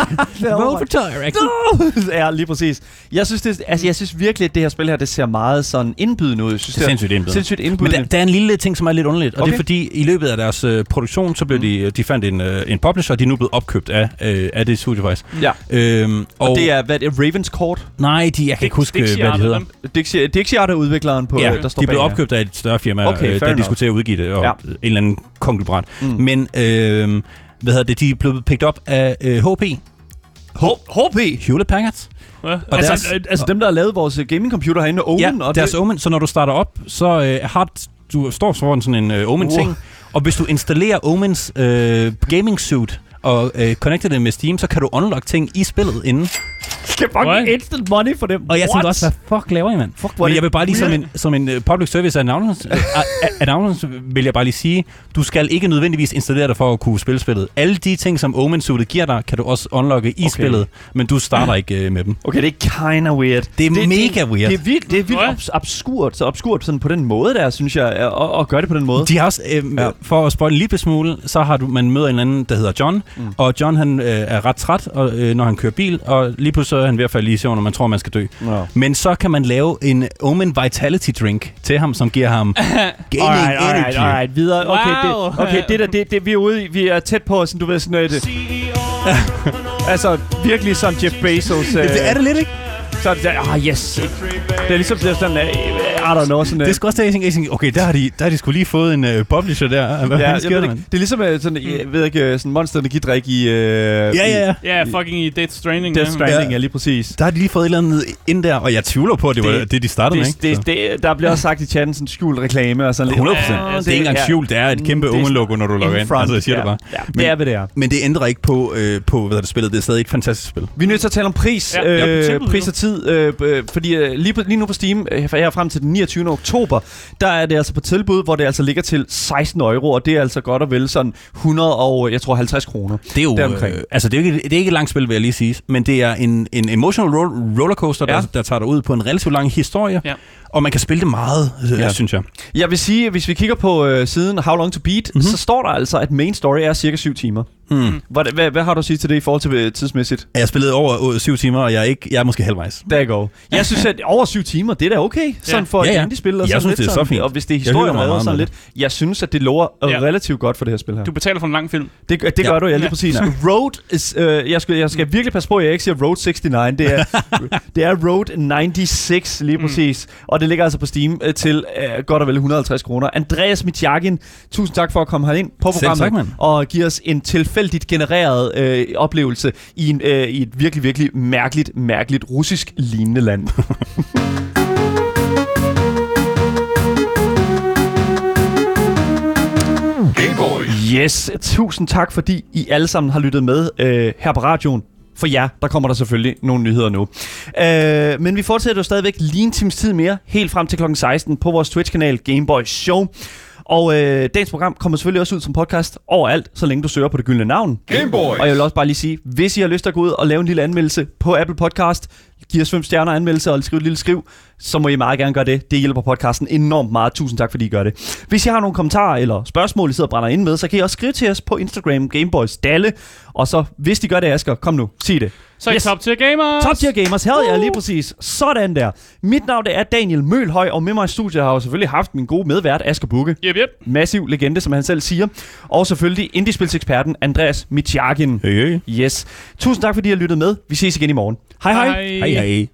<laughs> Roll for tire, ja, lige præcis. Jeg synes, det, altså, jeg synes virkelig, at det her spil her, det ser meget sådan indbydende ud. Jeg synes, Det er sindssygt indbydende. Sindssygt Men indbydende. der, der er en lille ting, som er lidt underligt, og okay. Det er fordi, i løbet af deres øh, produktion, så blev Mm. de, de fandt en, øh, en publisher, og de er nu blevet opkøbt af, øh, af det studie faktisk. Ja. Øhm, Og, og det er, hvad det er, Ravens Court. Nej, de, jeg kan ikke huske, Dixie hvad de hedder. Dixie, Dixie er udvikleren på, Ja, øh, der står de blev opkøbt af et større firma, Okay, øh, de skulle til at udgive det, og Ja. en eller anden konklubrant. Mm. Mm. Men, øh, hvad hedder det, de er blevet picked op af øh, HP, HP? Hewlett Packard. Ja. Og Altså, deres, øh, altså dem, der har lavet vores øh, gamingcomputer herinde, Omen, ja, og deres det, Omen, så når du starter op, så øh, har du står foran sådan en øh, Omen-ting, Wow. og hvis du installerer Omens øh, gaming suit, og øh, connecter det med Steam, så kan du unlock ting i spillet inden. Skal What? fucking instant money for dem. Og jeg tænkte What? også, hvad fuck laver I, mand? Fuck, Men det jeg vil bare lige som en, som en uh, public service announcement, uh, <laughs> announcement, vil jeg bare lige sige, du skal ikke nødvendigvis installere dig for at kunne spille spillet. Alle de ting, som Omen Suite giver dig, kan du også unlocke i Okay. spillet, men du starter ikke uh, med dem. Okay, det er kinda weird. Det er mega weird. Det er vildt, det er vildt abs- absurd, så absurd sådan på den måde der, synes jeg, at, at, at gøre det på den måde. De har også, øh, Ja. for at spoil en lille smule, så har du, man møder en anden, der hedder John, mm. og John han øh, er ret træt, og, øh, når han kører bil, og lige pludselig så er han ved at falde i søvn, og man tror, man skal dø. No. Men så kan man lave en Omen Vitality Drink til ham, som giver ham <laughs> gaming Alright, alright, energy. alright, videre. Okay, Wow. det, okay det der, det, det, vi er ude i, vi er tæt på, sådan, du ved, sådan noget, det, <laughs> altså, virkelig sådan Jeff Bezos. Øh, <laughs> Det er det lidt, ikke? Så, det, ah, yes. Det er ligesom det er sådan, uh, I don't know, sådan... Det er sgu også det, jeg tænker, okay, der har de, der har de sgu lige fået en uh, publisher der. Hvad ja, ja, jeg sker ved det, ikke. det er ligesom uh, sådan, jeg ved ikke, sådan monster energidrik i... Uh, Ja, ja, ja. Ja, fucking i Death Stranding. Death. Stranding, Ja. ja, lige præcis. Der har de lige fået et eller andet ind der, og jeg tvivler på, at det, var Det- det, de startede med, Det, ikke? det, det, der bliver også sagt i chatten sådan skjult reklame og sådan lidt. 100 Ja, procent. Det er ikke engang skjult, det er et kæmpe Det Omen-logo, når du logger ind. Altså, jeg siger det bare. Ja, det er, hvad det er. Men det ændrer ikke på, øh, på hvad det, spillet. Det er stadig et fantastisk spil. Vi er nødt til at tale om pris, øh, pris og tid, øh, øh, fordi øh, lige, lige nu på Steam, øh, her frem til den 29. oktober, der er det altså på tilbud, hvor det altså ligger til 16 euro, og det er altså godt og vel sådan 100 og, jeg tror 50 kroner. Det er jo, Deromkring. øh, altså det er, ikke, det er ikke et langt spil, vil jeg lige sige, men det er en, en emotional roll, rollercoaster, Ja. der, der tager dig ud på en relativt lang historie, Ja. og man kan spille det meget, øh, Ja. synes jeg. Jeg vil sige, hvis vi kigger på øh, siden How Long To Beat, Mhm. mm-hmm. så står der altså, at main story er cirka 7 timer. Mm. Hvad, hvad, hvad har du at sige til det i forhold til øh, tidsmæssigt? Jeg har spillet over øh, syv timer, og jeg er, ikke, jeg er måske halvvejs. Der go. Jeg synes, at over 7 timer, det er da okay. Sådan for Ja, et ja. indie-spil. Og Jeg sådan synes, lidt det er så fint. Og hvis det er historien og meget sådan lidt. Jeg synes, at det lover Ja. ja. relativt godt for det her spil her. Du betaler for en lang film. Det, det gør Ja. du, ja, lige Ja. præcis. Road is, øh, jeg, skal, jeg skal virkelig passe på, at jeg ikke siger Road 69. Det er, <laughs> det er Road 96, lige Mm. præcis. Og det ligger altså på Steam øh, til øh, godt og vel 150 kroner. Andreas Mitjakin, tusind tak for at komme herind på Selv programmet. tak, og give os en tilfældigt genereret øh, oplevelse i, en, øh, i et virkelig, virkelig mærkeligt, mærkeligt russisk lignende land. <laughs> Yes, tusind tak, fordi I alle sammen har lyttet med øh, her på radioen. For jer, der kommer der selvfølgelig nogle nyheder nu. Øh, men vi fortsætter jo stadigvæk lige en times tid mere, helt frem til kl. 16 på vores Twitch-kanal Gameboy Show. Og øh, dagens program kommer selvfølgelig også ud som podcast overalt, så længe du søger på det gyldne navn. Game Boy. Og jeg vil også bare lige sige, hvis I har lyst til at gå ud og lave en lille anmeldelse på Apple Podcast, Giv os fem stjerner anmeldelse og skriv et lille skriv, så må I meget gerne gøre det. Det hjælper podcasten enormt meget. Tusind tak, fordi I gør det. Hvis I har nogle kommentarer eller spørgsmål, I sidder og brænder ind med, så kan I også skrive til os på Instagram, Gameboys Dalle. Og så, hvis de gør det, Asger, kom nu, sig det. Så er Yes. top tier gamers. Top tier gamers, havde jeg lige præcis. Sådan der. Mit navn det er Daniel Mølhøj, og med mig i studiet har jeg selvfølgelig haft min gode medvært, Asger Bukke. Yep, yep. Massiv legende, som han selv siger. Og selvfølgelig indiespilseksperten Andreas Michakin. Hey, hey. Yes. Tusind tak, fordi I har lyttet med. Vi ses igen i morgen. Hej hej. Hej. Hej, hej.